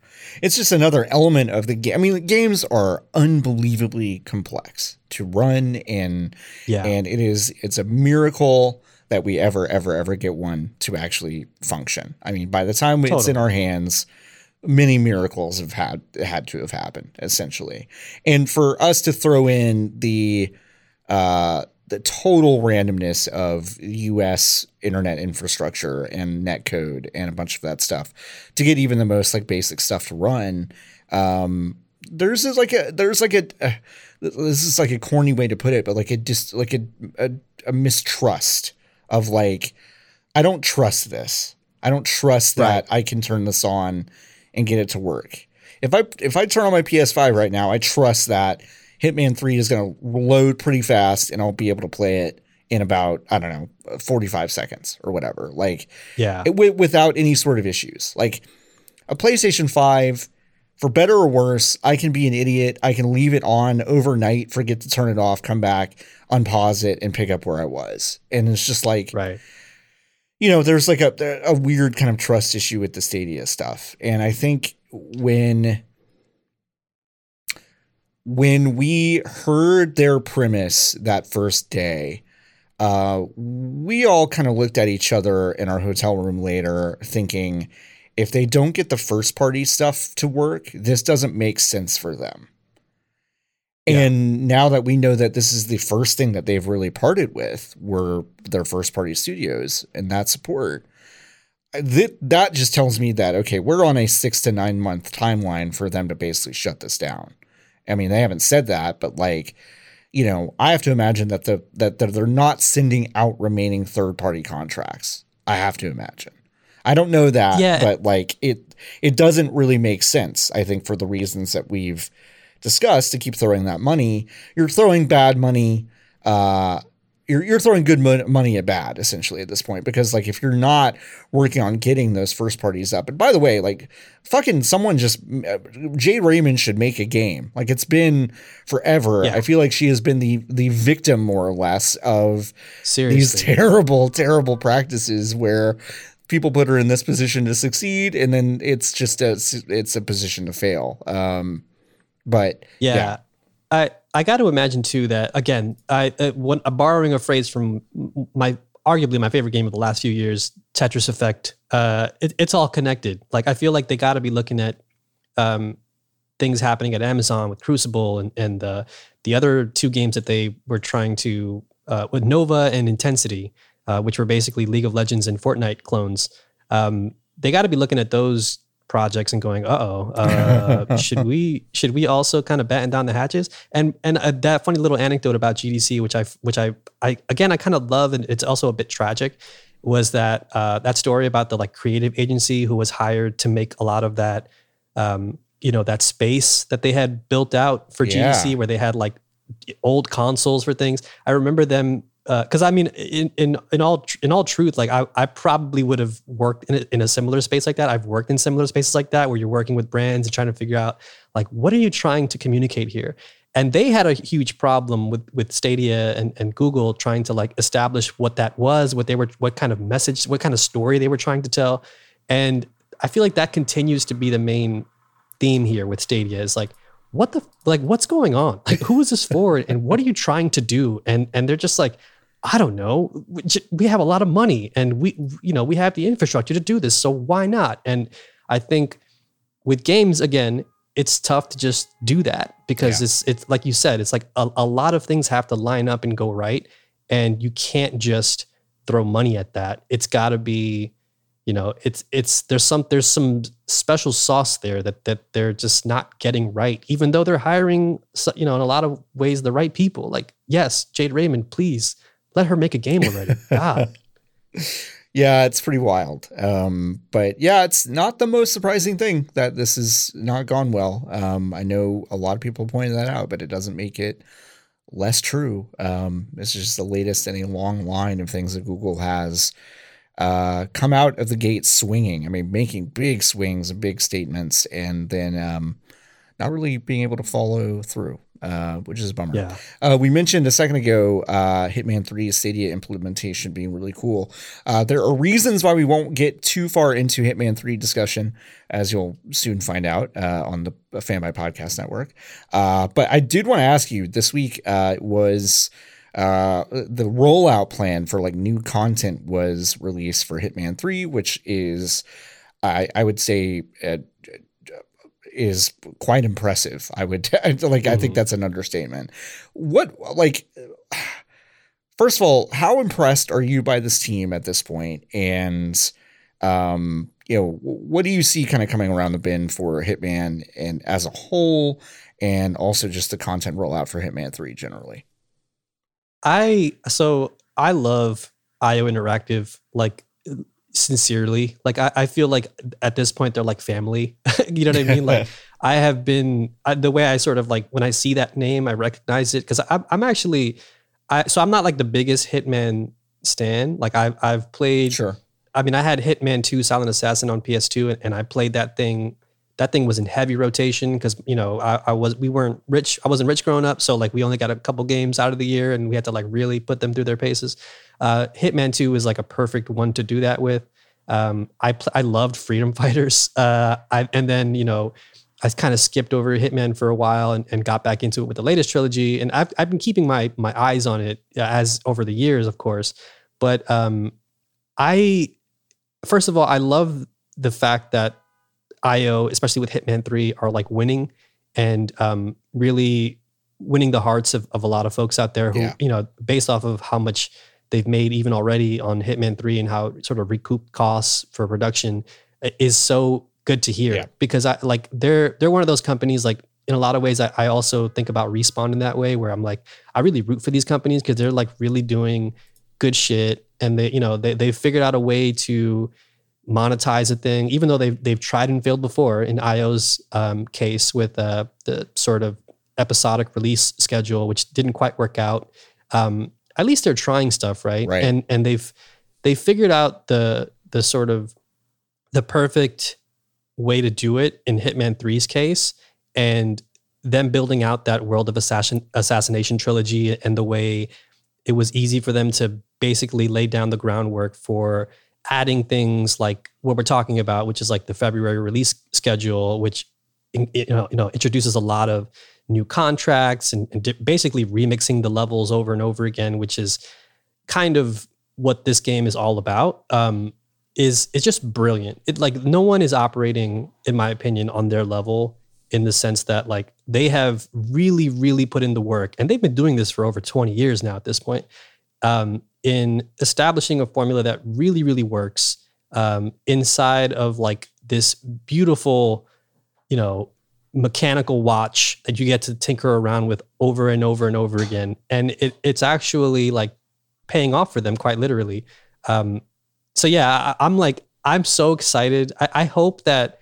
It's just another element of the game. I mean, games are unbelievably complex to run and yeah and it is it's a miracle that we ever ever ever get one to actually function. I mean, by the time it's in our hands, many miracles have had had to have happened essentially. And for us to throw in the uh the total randomness of US internet infrastructure and netcode and a bunch of that stuff to get even the most like basic stuff to run um there's this like a there's like a uh, this is like a corny way to put it but like a just like a, a a mistrust of like I don't trust this. I don't trust that I can turn this on and get it to work. If I if I turn on my PS5 right now, I trust that Hitman 3 is going to load pretty fast and I'll be able to play it in about I don't know 45 seconds or whatever. Like yeah it, wi- without any sort of issues. Like a PlayStation 5, for better or worse, I can be an idiot. I can leave it on overnight, forget to turn it off, come back, unpause it, and pick up where I was. And it's just like, right you know, there's like a a weird kind of trust issue with the Stadia stuff, and I think when when we heard their premise that first day, uh, we all kind of looked at each other in our hotel room later, thinking, if they don't get the first party stuff to work, this doesn't make sense for them. Yeah. And now that we know that this is the first thing that they've really parted with were their first party studios and that support, that that just tells me that okay, we're on a six to nine month timeline for them to basically shut this down. I mean, they haven't said that, but like, you know, I have to imagine that the that, that they're not sending out remaining third party contracts. I have to imagine. I don't know that, yeah. but like it it doesn't really make sense, I think, for the reasons that we've discussed to keep throwing that money. You're throwing bad money uh, you're you're throwing good money at bad essentially at this point because like if you're not working on getting those first parties up and by the way like fucking someone just uh, Jade Raymond should make a game like it's been forever yeah. I feel like she has been the the victim more or less of Seriously. these terrible terrible practices where people put her in this position to succeed and then it's just a it's a position to fail um but yeah. yeah. I I got to imagine too that again, I uh, uh, borrowing a phrase from my arguably my favorite game of the last few years, Tetris Effect. Uh, it, it's all connected. Like I feel like they got to be looking at um, things happening at Amazon with Crucible and and uh, the other two games that they were trying to uh, with Nova and Intensity, uh, which were basically League of Legends and Fortnite clones. Um, they got to be looking at those projects and going, "Uh-oh, uh, should we should we also kind of batten down the hatches?" And and uh, that funny little anecdote about GDC, which I which I I again I kind of love, and it's also a bit tragic, was that uh, that story about the like creative agency who was hired to make a lot of that, um, you know, that space that they had built out for yeah. GDC, where they had like old consoles for things. I remember them because uh, I mean, in, in in all in all truth, like I, I probably would have worked in a, in a similar space like that. I've worked in similar spaces like that where you're working with brands and trying to figure out like what are you trying to communicate here. And they had a huge problem with with Stadia and, and Google trying to like establish what that was, what they were, what kind of message, what kind of story they were trying to tell. And I feel like that continues to be the main theme here with Stadia is like what the like what's going on like who is this for and what are you trying to do and and they're just like I don't know. We have a lot of money and we, you know, we have the infrastructure to do this. So why not? And I think with games, again, it's tough to just do that because yeah. it's, it's like you said, it's like a, a lot of things have to line up and go right. And you can't just throw money at that. It's got to be, you know, it's, it's, there's some, there's some special sauce there that, that they're just not getting right, even though they're hiring, you know, in a lot of ways, the right people. Like, yes, Jade Raymond, please let her make a game already. God. yeah, it's pretty wild. Um, but yeah, it's not the most surprising thing that this has not gone well. Um, I know a lot of people pointed that out, but it doesn't make it less true. Um, it's just the latest in a long line of things that Google has uh, come out of the gate swinging. I mean, making big swings and big statements, and then um, not really being able to follow through uh, which is a bummer. Yeah. Uh, we mentioned a second ago uh, Hitman 3 Stadia implementation being really cool. Uh, there are reasons why we won't get too far into Hitman 3 discussion, as you'll soon find out uh, on the Fanbyte Podcast Network. Uh, but I did want to ask you this week was. the rollout plan for like new content was released for Hitman 3, which is, I, I would say, is quite impressive. I would like. Mm-hmm. I think mm-hmm. that's an understatement. What like? First of all, how impressed are you by this team at this point? And um, you know, what do you see kind of coming around the bend for Hitman and as a whole, and also just the content rollout for Hitman Three generally? I so I love IO Interactive like sincerely. Like I, I feel like at this point they're like family. you know what I mean? Like I have been I, the way I sort of like when I see that name, I recognize it because I'm, I'm actually, I so I'm not like the biggest Hitman stan. Like I've I've played. Sure. I mean, I had Hitman 2 Silent Assassin on PS2 and, and I played that thing that thing was in heavy rotation because you know I, I, was we weren't rich. I wasn't rich growing up, so like we only got a couple games out of the year, and we had to like really put them through their paces. Uh, Hitman Two is like a perfect one to do that with. Um, I pl- I loved Freedom Fighters, uh, I, and then you know I kind of skipped over Hitman for a while and, and got back into it with the latest trilogy. And I've, I've been keeping my my eyes on it as over the years, of course. But um, I, first of all, I love the fact that IO, especially with Hitman 3, are like winning and um, really winning the hearts of, of a lot of folks out there who, yeah. you know, based off of how much they've made even already on Hitman 3 and how sort of recoup costs for production is so good to hear yeah. because I like they're they're one of those companies like in a lot of ways I, I also think about respawn in that way where I'm like I really root for these companies because they're like really doing good shit and they you know they they've figured out a way to monetize a thing even though they've they've tried and failed before in IO's um, case with uh, the sort of episodic release schedule which didn't quite work out um, at least they're trying stuff right? right and and they've they figured out the the sort of the perfect way to do it in Hitman 3's case and them building out that world of assassin assassination trilogy and the way it was easy for them to basically lay down the groundwork for adding things like what we're talking about which is like the February release schedule which you know, you know introduces a lot of new contracts and, and basically remixing the levels over and over again which is kind of what this game is all about um, is it's just brilliant. It like no one is operating, in my opinion, on their level in the sense that like they have really, really put in the work, and they've been doing this for over 20 years now at this point, um, in establishing a formula that really, really works um, inside of like this beautiful, you know, mechanical watch that you get to tinker around with over and over and over again, and it, it's actually like paying off for them quite literally. Um, so yeah, I, am like I'm so excited. I, I hope that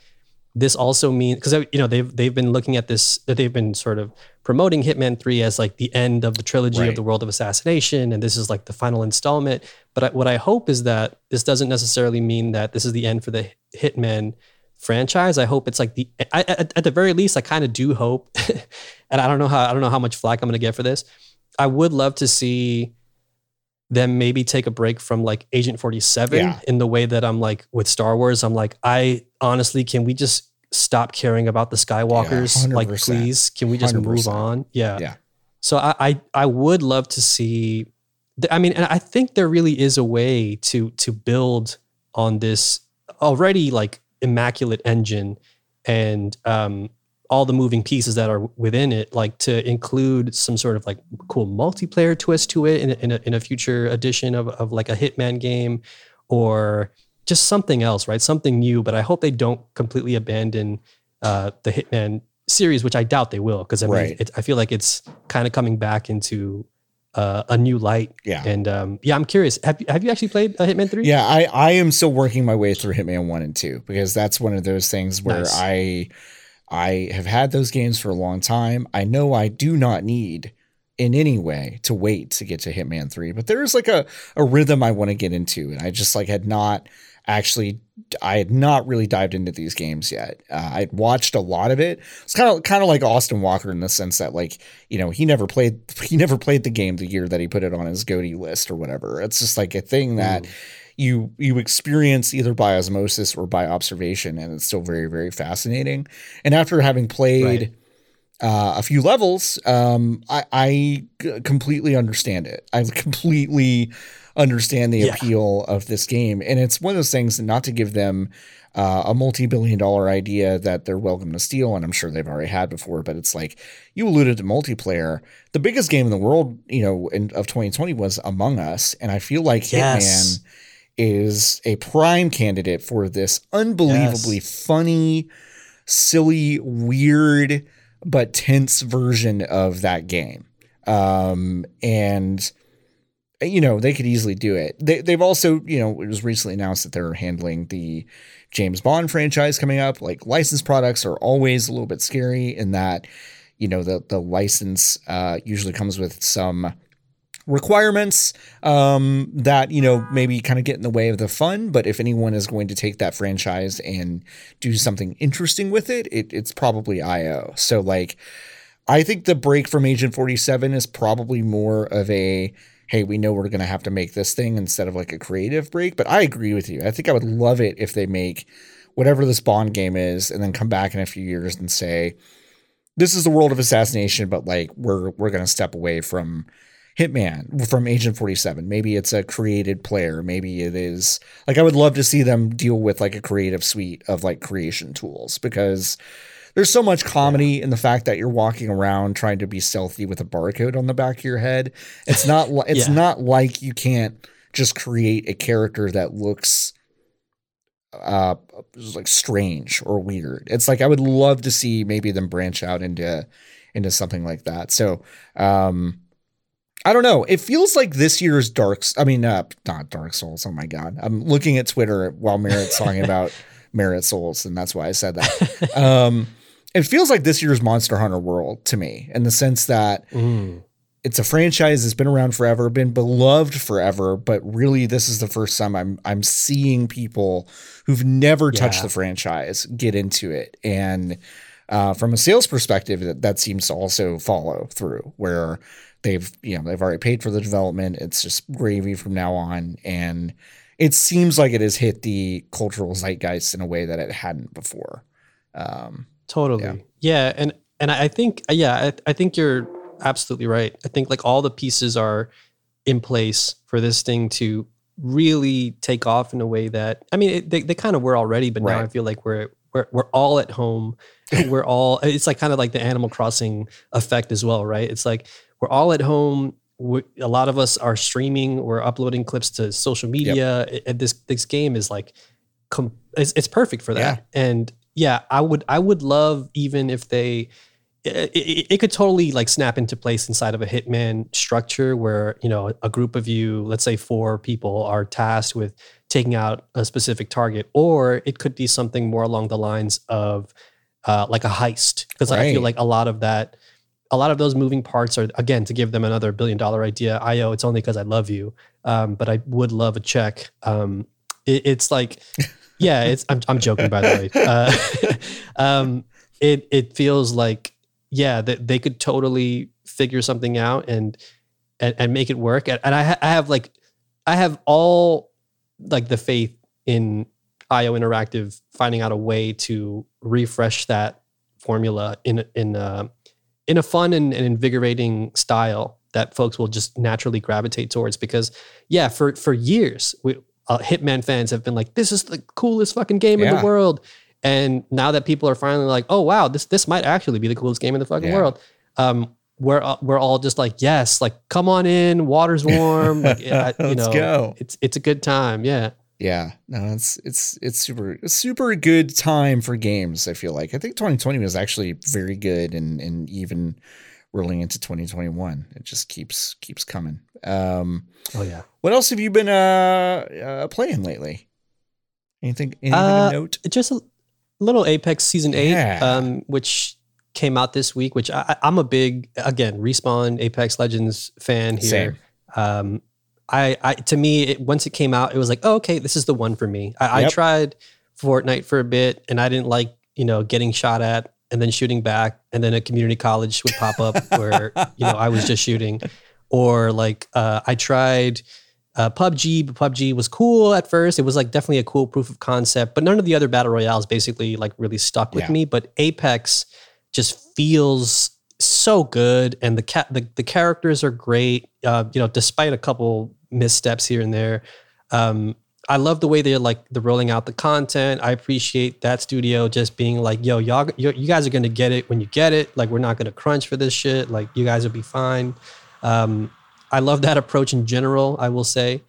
this also means because you know they've they've been looking at this that they've been sort of promoting Hitman Three as like the end of the trilogy right. of the World of Assassination, and this is like the final installment. But I, what I hope is that this doesn't necessarily mean that this is the end for the Hitman franchise. I hope it's like the I, at, at the very least I kind of do hope, and I don't know how I don't know how much flack I'm going to get for this. I would love to see them maybe take a break from like Agent 47 yeah. in the way that I'm like with Star Wars. I'm like, I honestly, can we just stop caring about the Skywalkers? Yeah, like, please, can we just 100%. move on? Yeah. Yeah. So I, I, I would love to see. I mean, and I think there really is a way to to build on this already like immaculate engine and um, all the moving pieces that are within it, like to include some sort of like cool multiplayer twist to it in a, in a, in a future edition of, of like a Hitman game or just something else, right? Something new. But I hope they don't completely abandon uh, the Hitman series, which I doubt they will, because I mean, right. it, I feel like it's kind of coming back into uh, a new light. Yeah. And um, yeah, I'm curious. Have you, have you actually played uh, Hitman 3? Yeah, I, I am still working my way through Hitman 1 and 2 because that's one of those things where nice. I I have had those games for a long time. I know I do not need in any way to wait to get to Hitman 3, but there is like a, a rhythm I want to get into. And I just like had not actually, I had not really dived into these games yet. Uh, I'd watched a lot of it. It's kind of, kind of like Austin Walker in the sense that like, you know, he never played, he never played the game the year that he put it on his GOTY list or whatever. It's just like a thing that, Ooh you you experience either by osmosis or by observation, and it's still very very fascinating. And after having played. Right. Uh, a few levels, um, I, I completely understand it. I completely understand the yeah. appeal of this game, and it's one of those things. Not to give them uh, a multi-billion-dollar idea that they're welcome to steal, and I'm sure they've already had before. But it's like you alluded to multiplayer. The biggest game in the world, you know, in, of 2020 was Among Us, and I feel like yes. Hitman is a prime candidate for this unbelievably yes. funny, silly, weird, but tense version of that game. Um, and you know they could easily do it. They, they've also, you know, it was recently announced that they're handling the James Bond franchise coming up. Like licensed products are always a little bit scary in that, you know, the the license uh, usually comes with some requirements um, that you know maybe kind of get in the way of the fun. But if anyone is going to take that franchise and do something interesting with it, it it's probably IO. So like, I think the break from Agent Forty Seven is probably more of a hey, we know we're going to have to make this thing instead of like a creative break. But I agree with you. I think I would love it if they make whatever this Bond game is and then come back in a few years and say, this is the world of assassination, but like we're we're going to step away from Hitman from Agent 47. Maybe it's a created player. Maybe it is like I would love to see them deal with like a creative suite of like creation tools because there's so much comedy in the fact that you're walking around trying to be stealthy with a barcode on the back of your head. It's not it's yeah. not like you can't just create a character that looks uh like strange or weird. It's like I would love to see maybe them branch out into into something like that. So um I don't know. It feels like this year's Darks. I mean, uh, not Dark Souls. Oh my god! I'm looking at Twitter while Merritt's talking about Merit Souls, and that's why I said that. Um, it feels like this year's Monster Hunter World to me, in the sense that mm. it's a franchise that's been around forever, been beloved forever, but really this is the first time I'm I'm seeing people who've never yeah. touched the franchise get into it, and uh, from a sales perspective, that, that seems to also follow through where they've you know they've already paid for the development. It's just gravy from now on, and it seems like it has hit the cultural zeitgeist in a way that it hadn't before. Um, totally, yeah. yeah, and and I think yeah, I, I think you're absolutely right. I think like all the pieces are in place for this thing to really take off in a way that I mean it, they they kind of were already, but right. now I feel like we're we're we're all at home. we're all it's like kind of like the Animal Crossing effect as well, right? It's like we're all at home. We, a lot of us are streaming. We're uploading clips to social media. Yep. And this this game is like, com- it's, it's perfect for that. Yeah. And yeah, I would I would love even if they. It, it, it, could totally like snap into place inside of a hitman structure where you know a group of you let's say four people are tasked with taking out a specific target or it could be something more along the lines of uh, like a heist because right. i feel like a lot of that a lot of those moving parts are again to give them another billion dollar idea. i IO, it's only because I love you, um, but I would love a check. Um, it, it's like, yeah, it's I'm, I'm joking by the way. Uh, um, it it feels like yeah that they could totally figure something out and and, and make it work. And, and I, ha- I have like I have all like the faith in IO Interactive finding out a way to refresh that formula in in uh, in a fun and, and invigorating style that folks will just naturally gravitate towards because yeah for for years we uh, hitman fans have been like this is the coolest fucking game yeah. in the world and now that people are finally like oh wow this this might actually be the coolest game in the fucking yeah. world um we're uh, we're all just like yes like come on in water's warm like, uh, you know go. it's it's a good time yeah yeah, no, it's it's it's super super good time for games. I feel like I think 2020 was actually very good, and and even rolling into 2021, it just keeps keeps coming. Um, oh yeah. What else have you been uh, uh playing lately? Anything anything uh, note? Just a little Apex Season Eight, yeah. um, which came out this week. Which I, am a big again respawn Apex Legends fan here. Same. Um, I, I to me, it, once it came out, it was like, oh, okay, this is the one for me. I, yep. I tried Fortnite for a bit, and I didn't like you know getting shot at and then shooting back, and then a community college would pop up where you know I was just shooting, or like uh, I tried. Uh, PUBG, but PUBG was cool at first. It was like definitely a cool proof of concept, but none of the other battle royales basically like really stuck with yeah. me. But Apex just feels so good, and the cat the, the characters are great. Uh, you know, despite a couple missteps here and there. Um, I love the way they're like they're rolling out the content. I appreciate that studio just being like, "Yo, y'all, you guys are gonna get it when you get it. Like, we're not gonna crunch for this shit. Like, you guys will be fine." Um, I love that approach in general. I will say,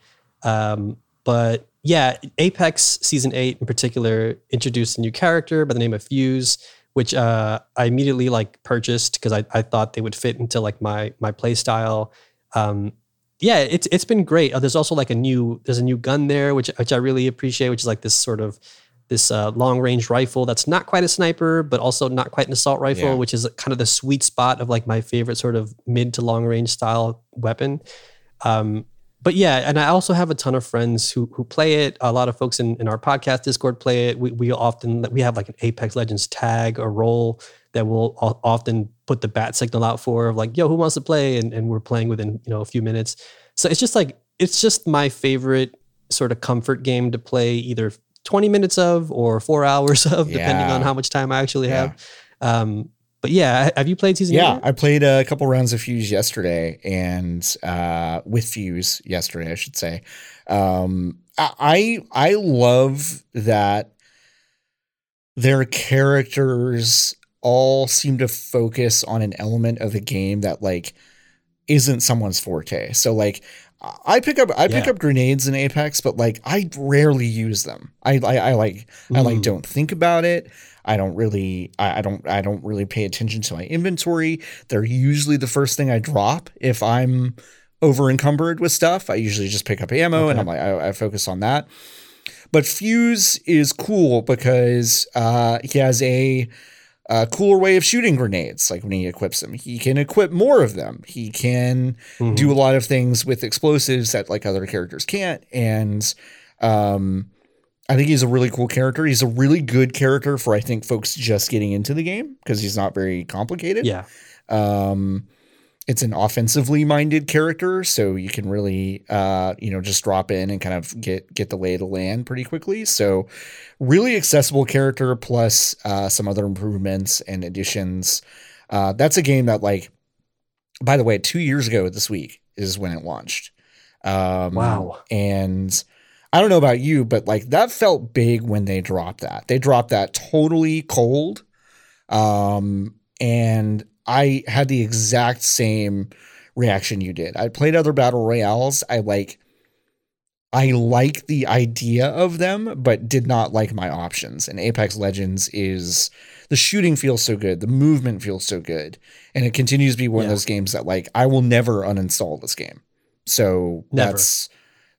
um, but yeah, Apex season eight in particular introduced a new character by the name of Fuse, which uh, I immediately like purchased because I, I thought they would fit into like my my play style. Um, yeah, it's it's been great. Uh, there's also like a new there's a new gun there, which which I really appreciate, which is like this sort of this uh, long range rifle that's not quite a sniper, but also not quite an assault rifle, yeah. which is kind of the sweet spot of like my favorite sort of mid to long range style weapon. Um, but yeah, and I also have a ton of friends who who play it. A lot of folks in, in our podcast Discord play it. We we often we have like an Apex Legends tag or role that we'll often put the bat signal out for of like, yo, who wants to play? And and we're playing within you know a few minutes. So it's just like it's just my favorite sort of comfort game to play either 20 minutes of or four hours of, yeah. depending on how much time I actually yeah. have. Um, but yeah, have you played season? Yeah, I played a couple rounds of Fuse yesterday, and uh, with Fuse yesterday, I should say. Um, I I love that their characters all seem to focus on an element of the game that like isn't someone's forte. So like I pick up I pick up grenades in Apex, but like I rarely use them. I I, I like mm. I like mm. don't think about it. I don't really I, I, don't I don't really pay attention to my inventory. They're usually the first thing I drop if I'm over encumbered with stuff. I usually just pick up ammo okay. and I'm like I, I, focus on that. But Fuse is cool because uh, he has a a cooler way of shooting grenades. Like when he equips them, he can equip more of them. He can mm-hmm. do a lot of things with explosives that like other characters can't. And um, I think he's a really cool character. He's a really good character for I think folks just getting into the game because he's not very complicated. Yeah. Um, it's an offensively minded character, so you can really uh, you know just drop in and kind of get get the lay of the land pretty quickly. So really accessible character plus uh, some other improvements and additions. Uh, that's a game that like by the way, two years ago this week is when it launched. Um, wow. And I don't know about you, but like that felt big when they dropped that. They dropped that totally cold. Um, and I had the exact same reaction you did. I played other battle royales. I like I like the idea of them, but did not like my options. And Apex Legends is the shooting feels so good, the movement feels so good, and it continues to be one yeah. of those games that like I will never uninstall this game. So never. that's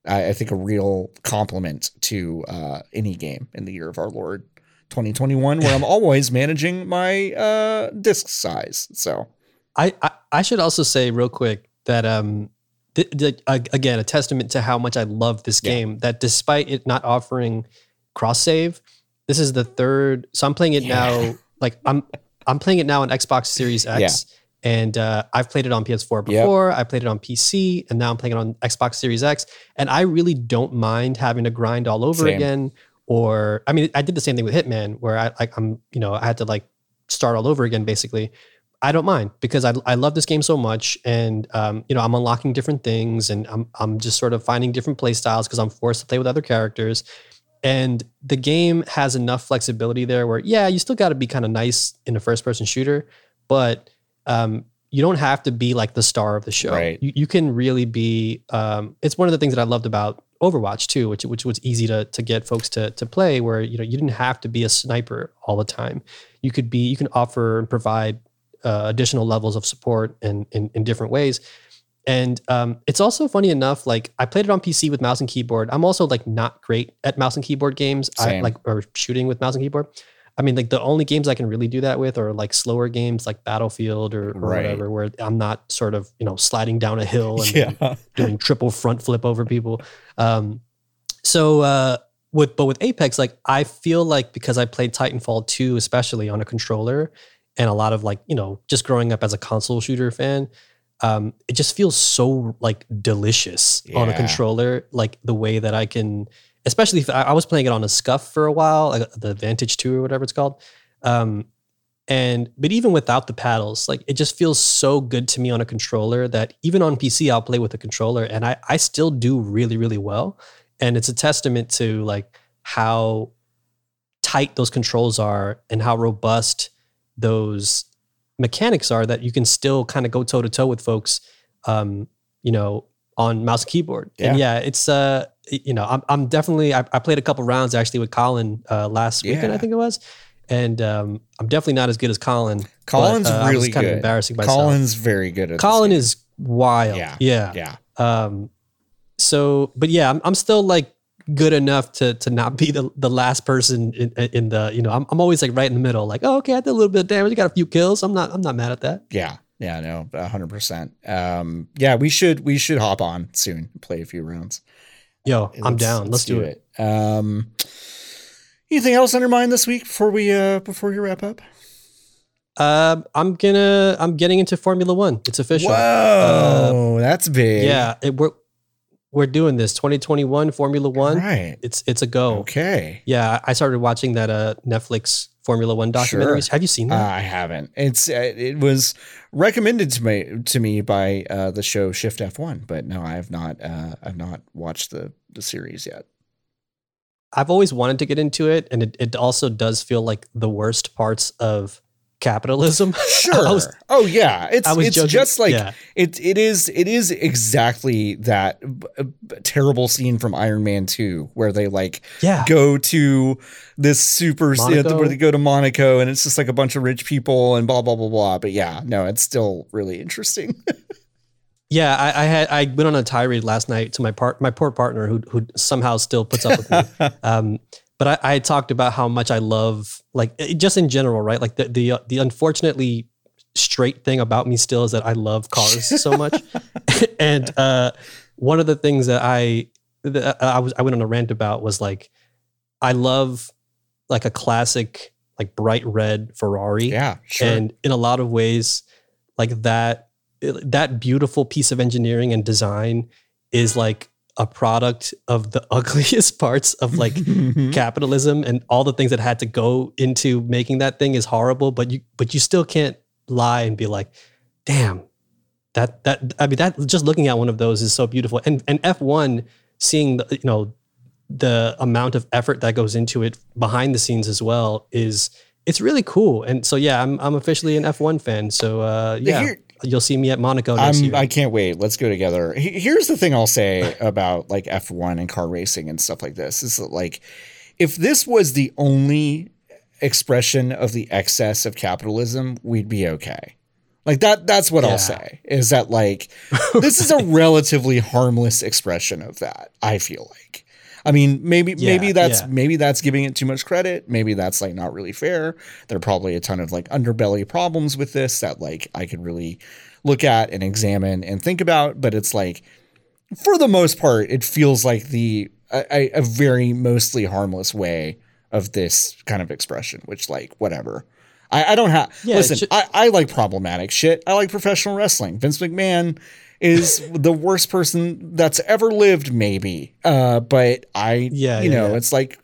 I, I, think a real compliment to uh, any game in the year of our Lord 2021 where I'm always managing my uh, disk size. So I, I, I should also say real quick that um th- th- again a testament to how much I love this game yeah. that despite it not offering cross save, this is the third. So I'm playing it yeah. now. Like I'm I'm playing it now on Xbox Series X. Yeah. And uh, I've played it on PS4 before. Yep. I played it on PC, and now I'm playing it on Xbox Series X. And I really don't mind having to grind all over Same. again or I mean, I did the same thing with Hitman, where I like I'm you know I had to like start all over again basically. I don't mind because I, I love this game so much, and um, you know I'm unlocking different things, and I'm I'm just sort of finding different play styles because I'm forced to play with other characters, and the game has enough flexibility there where yeah you still got to be kind of nice in a first person shooter, but um, you don't have to be like the star of the show. Right. You, you can really be. Um, it's one of the things that I loved about Overwatch too, which which was easy to to get folks to to play, where you know you didn't have to be a sniper all the time. You could be you can offer and provide uh, additional levels of support in, in in different ways. And um, it's also funny enough, like I played it on PC with mouse and keyboard. I'm also like not great at mouse and keyboard games. Same. I like or shooting with mouse and keyboard. I mean, like the only games I can really do that with are like slower games like Battlefield or, or right. whatever, where I'm not sort of, you know, sliding down a hill and, yeah. doing triple front flip over people. Um, so, uh, with, but with Apex, like I feel like because I played Titanfall 2, especially on a controller, and a lot of like, you know, just growing up as a console shooter fan, um, it just feels so like delicious yeah. on a controller, like the way that I can especially if I, I was playing it on a SCUF for a while, like the Vantage 2 or whatever it's called. Um, and but even without the paddles, like it just feels so good to me on a controller that even on PC I'll play with a controller and I I still do really really well. And it's a testament to like how tight those controls are and how robust those mechanics are that you can still kind of go toe to toe with folks um, you know on mouse and keyboard. Yeah. And yeah, it's uh you know, I'm I'm definitely I, I played a couple rounds actually with Colin uh, last yeah. weekend, I think it was. And um, I'm definitely not as good as Colin. Colin's but, uh, really kind good. of embarrassing myself. Colin's very good at Colin is wild. Yeah. Yeah. Yeah. Um, so, but yeah, I'm, I'm still like good enough to to not be the, the last person in, in the you know I'm, I'm always like right in the middle like oh okay I did a little bit of damage I got a few kills I'm not I'm not mad at that yeah Yeah, no, hundred percent. Um, yeah, we should we should hop on soon, play a few rounds. Yo, I'm down. Let's, do, it. Um, anything else on your mind this week before we uh before we wrap up? Uh, I'm gonna I'm getting into Formula One. It's official. Whoa, that's big. Yeah, it, we're we're doing this 2021 Formula One. Right. It's it's a go. Okay. Yeah, I started watching that uh Netflix Formula One documentaries. Sure. Have you seen Uh, that? I haven't. It's uh, it was recommended to me to me by uh, the show Shift F1, but no, I have not. Uh, I've not watched the the series yet. I've always wanted to get into it, and it, it also does feel like the worst parts of capitalism. Sure. Was- oh yeah, it's it's just like Yeah. it it is it is exactly that terrible scene from Iron Man 2 where they like yeah, go to this super Monaco? where they go to Monaco and it's just like a bunch of rich people and blah blah blah blah. But yeah, no, it's still really interesting. yeah. I, I had I went on a tirade last night to my part my poor partner who who somehow still puts up with me. um, but I, I talked about how much I love, like just in general, right? Like the the uh, the unfortunately straight thing about me still is that I love cars so much, and uh, one of the things that I that I was I went on a rant about was like I love like a classic like bright red Ferrari, yeah, sure. and in a lot of ways, like that that beautiful piece of engineering and design is like a product of the ugliest parts of like capitalism and all the things that had to go into making that thing is horrible but you but you still can't lie and be like damn that that i mean that just looking at one of those is so beautiful. And and f1 seeing the you know the amount of effort that goes into it behind the scenes as well is it's really cool. And so yeah i'm i'm officially an f1 fan so uh yeah. Here- you'll see me at monaco next I'm, year I can't wait. Let's go together. Here's the thing I'll say about like F1 and car racing and stuff like this is that like if this was the only expression of the excess of capitalism, we'd be okay. Like that that's what Yeah. I'll say. Is that like this is a relatively harmless expression of that, I feel like. I mean, maybe Yeah, maybe that's yeah. maybe that's giving it too much credit. Maybe that's like not really fair. There are probably a ton of like underbelly problems with this that like I could really look at and examine and think about. But it's like, for the most part, it feels like the a, a- very mostly harmless way of this kind of expression. Which like whatever. I, I don't have. Yeah, listen, should- I, I like problematic shit. I like professional wrestling. Vince McMahon is the worst person that's ever lived, maybe. Uh, but I, Yeah, you yeah, know, yeah. it's like,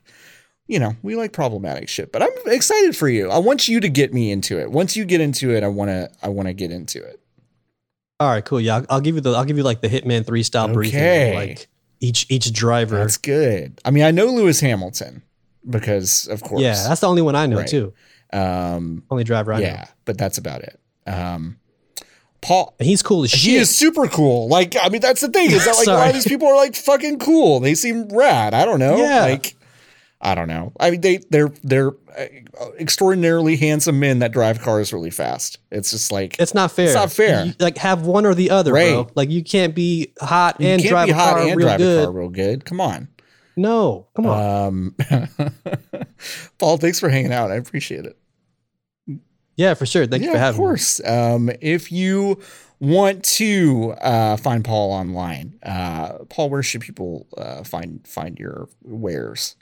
you know, we like problematic shit. But I'm excited for you. I want you to get me into it. Once you get into it, I want to. I want to get into it. all right cool yeah I'll, I'll give you the i'll give you like the hitman 3 style briefing Okay. of, like each each driver That's good. I mean, I know Lewis Hamilton because, of course. Yeah, that's the only one I know Right. too. um, Only driver I know. yeah, but that's about it. Um, Paul, he's cool as shit. He is super cool. Like, I mean, that's the thing is that like a lot of these people are like fucking cool. They seem rad. I don't know. Yeah. Like, I don't know. I mean, they they're they're uh, extraordinarily handsome men that drive cars really fast. It's just like it's not fair. It's not fair. You, like have one or the other, bro. Like you can't be hot and drive be a hot car and real drive good. a car real good. Come on. No, come on. Um, Paul, thanks for hanging out. I appreciate it. Yeah, for sure. Thank you for having me. Of course. Um, if you want to uh, find Paul online, uh, Paul, where should people uh, find find your wares?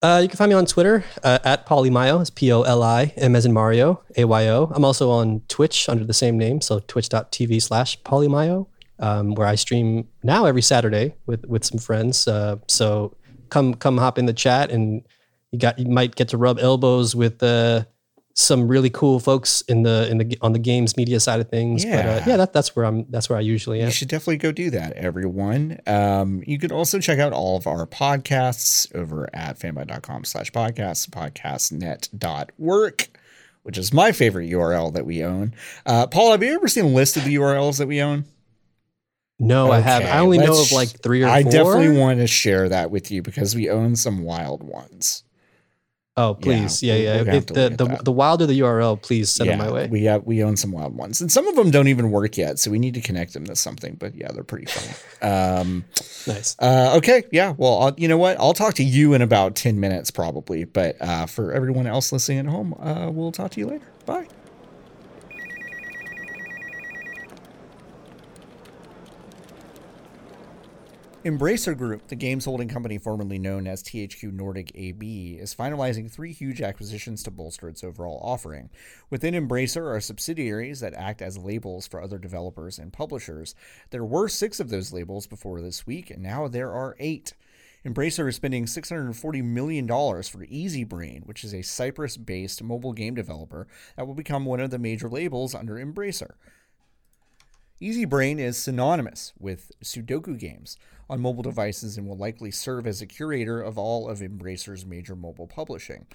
Uh, you can find me on Twitter uh, at Polimayo. It's P O L I M as in Mario, A Y O. I'm also on Twitch under the same name, so twitch.tv slash Polimayo, um, where I stream now every Saturday with with some friends. Uh, so come come hop in the chat, and you got you might get to rub elbows with uh, some really cool folks in the in the on the games media side of things. But Yeah. uh, yeah, that, that's where I'm. That's where I usually am. You should definitely go do that, everyone. Um, you can also check out all of our podcasts over at fanbyte.com slash podcasts, podcastnet.work, which is my favorite URL that we own. Uh, Paul, have you ever seen a list of the URLs that we own? No, I have. I only know of like three or I four. definitely want to share that with you because we own some wild ones. Oh, please. Yeah, yeah. we're gonna have If the, the, the wilder the URL, please send them my way. We have, we own some wild ones, and some of them don't even work yet, so we need to connect them to something. But yeah, they're pretty fun. um, nice. uh, okay, yeah. Well, I'll, you know what? I'll talk to you in about ten minutes, probably. But uh, for everyone else listening at home, uh, we'll talk to you later. Bye. Embracer Group, the games holding company formerly known as THQ Nordic AB, is finalizing three huge acquisitions to bolster its overall offering. Within Embracer are subsidiaries that act as labels for other developers and publishers. There were six of those labels before this week, and now there are eight. Embracer is spending $640 million for Easybrain, which is a Cyprus based mobile game developer that will become one of the major labels under Embracer. Easybrain is synonymous with Sudoku games on mobile devices and will likely serve as a curator of all of Embracer's major mobile publishing.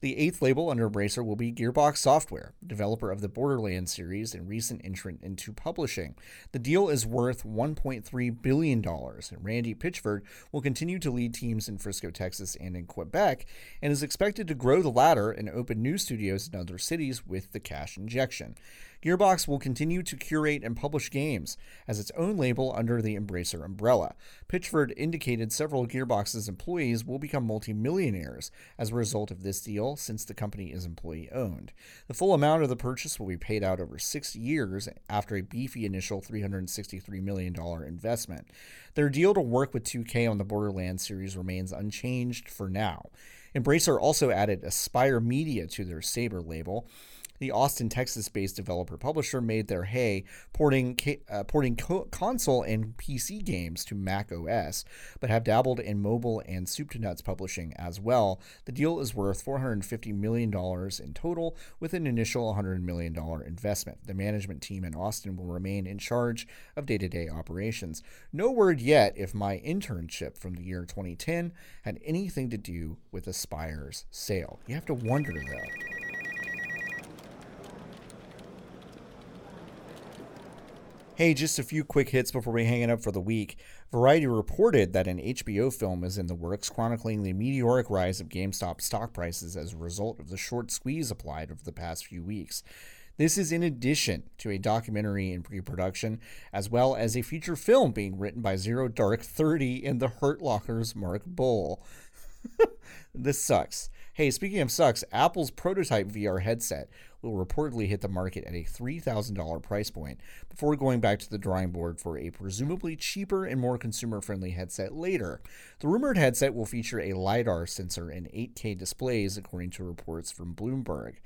The eighth label under Embracer will be Gearbox Software, developer of the Borderlands series and recent entrant into publishing. The deal is worth $1.3 billion, and Randy Pitchford will continue to lead teams in Frisco, Texas, and in Quebec, and is expected to grow the latter and open new studios in other cities with the cash injection. Gearbox will continue to curate and publish games as its own label under the Embracer umbrella. Pitchford indicated several Gearbox's employees will become multimillionaires as a result of this deal since the company is employee owned. The full amount of the purchase will be paid out over six years after a beefy initial $363 million investment. Their deal to work with 2K on the Borderlands series remains unchanged for now. Embracer also added Aspyr Media to their Saber label the Austin, Texas based developer publisher made their hay porting, uh, porting co- console and PC games to Mac OS, but have dabbled in mobile and soup to nuts publishing as well. The deal is worth $450 million in total, with an initial $100 million investment. The management team in Austin will remain in charge of day to day operations. No word yet if my internship from the year 2010 had anything to do with Aspyr's sale. You have to wonder though. Hey, just a few quick hits before we hang it up for the week. Variety reported that an HBO film is in the works chronicling the meteoric rise of GameStop stock prices as a result of the short squeeze applied over the past few weeks. This is in addition to a documentary in pre production, as well as a feature film being written by Zero Dark 30 and the Hurt Locker's Mark Boal. this sucks. Hey, speaking of sucks, Apple's prototype VR headset will reportedly hit the market at a $3,000 price point before going back to the drawing board for a presumably cheaper and more consumer friendly headset later. The rumored headset will feature a LiDAR sensor and 8K displays, according to reports from Bloomberg.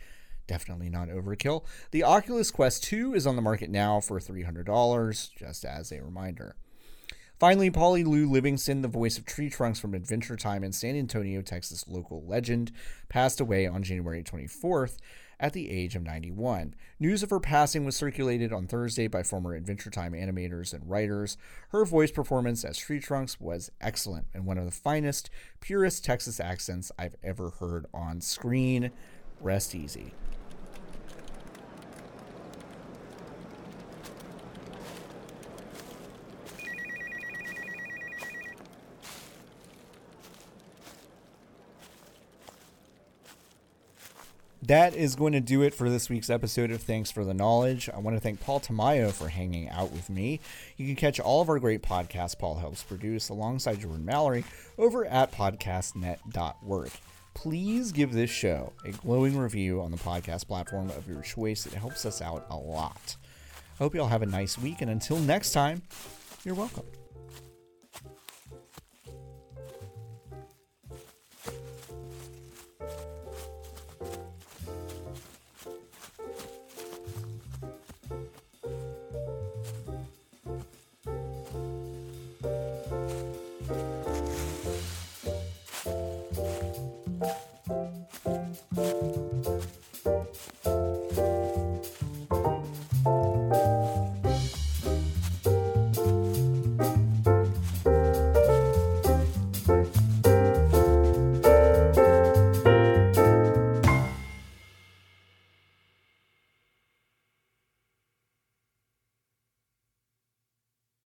Definitely not overkill. The Oculus Quest 2 is on the market now for $300, just as a reminder. Finally, Polly Lou Livingston, the voice of Tree Trunks from Adventure Time and San Antonio, Texas local legend, passed away on January 24th at the age of 91. News of her passing was circulated on Thursday by former Adventure Time animators and writers. Her voice performance as Tree Trunks was excellent and one of the finest, purest Texas accents I've ever heard on screen. Rest easy. That is going to do it for this week's episode of Thanks for the Knowledge. I want to thank Paul Tamayo for hanging out with me. You can catch all of our great podcasts Paul helps produce alongside Jordan Mallory over at podcastnet.work. Please give this show a glowing review on the podcast platform of your choice. It helps us out a lot. I hope you all have a nice week, and until next time, you're welcome.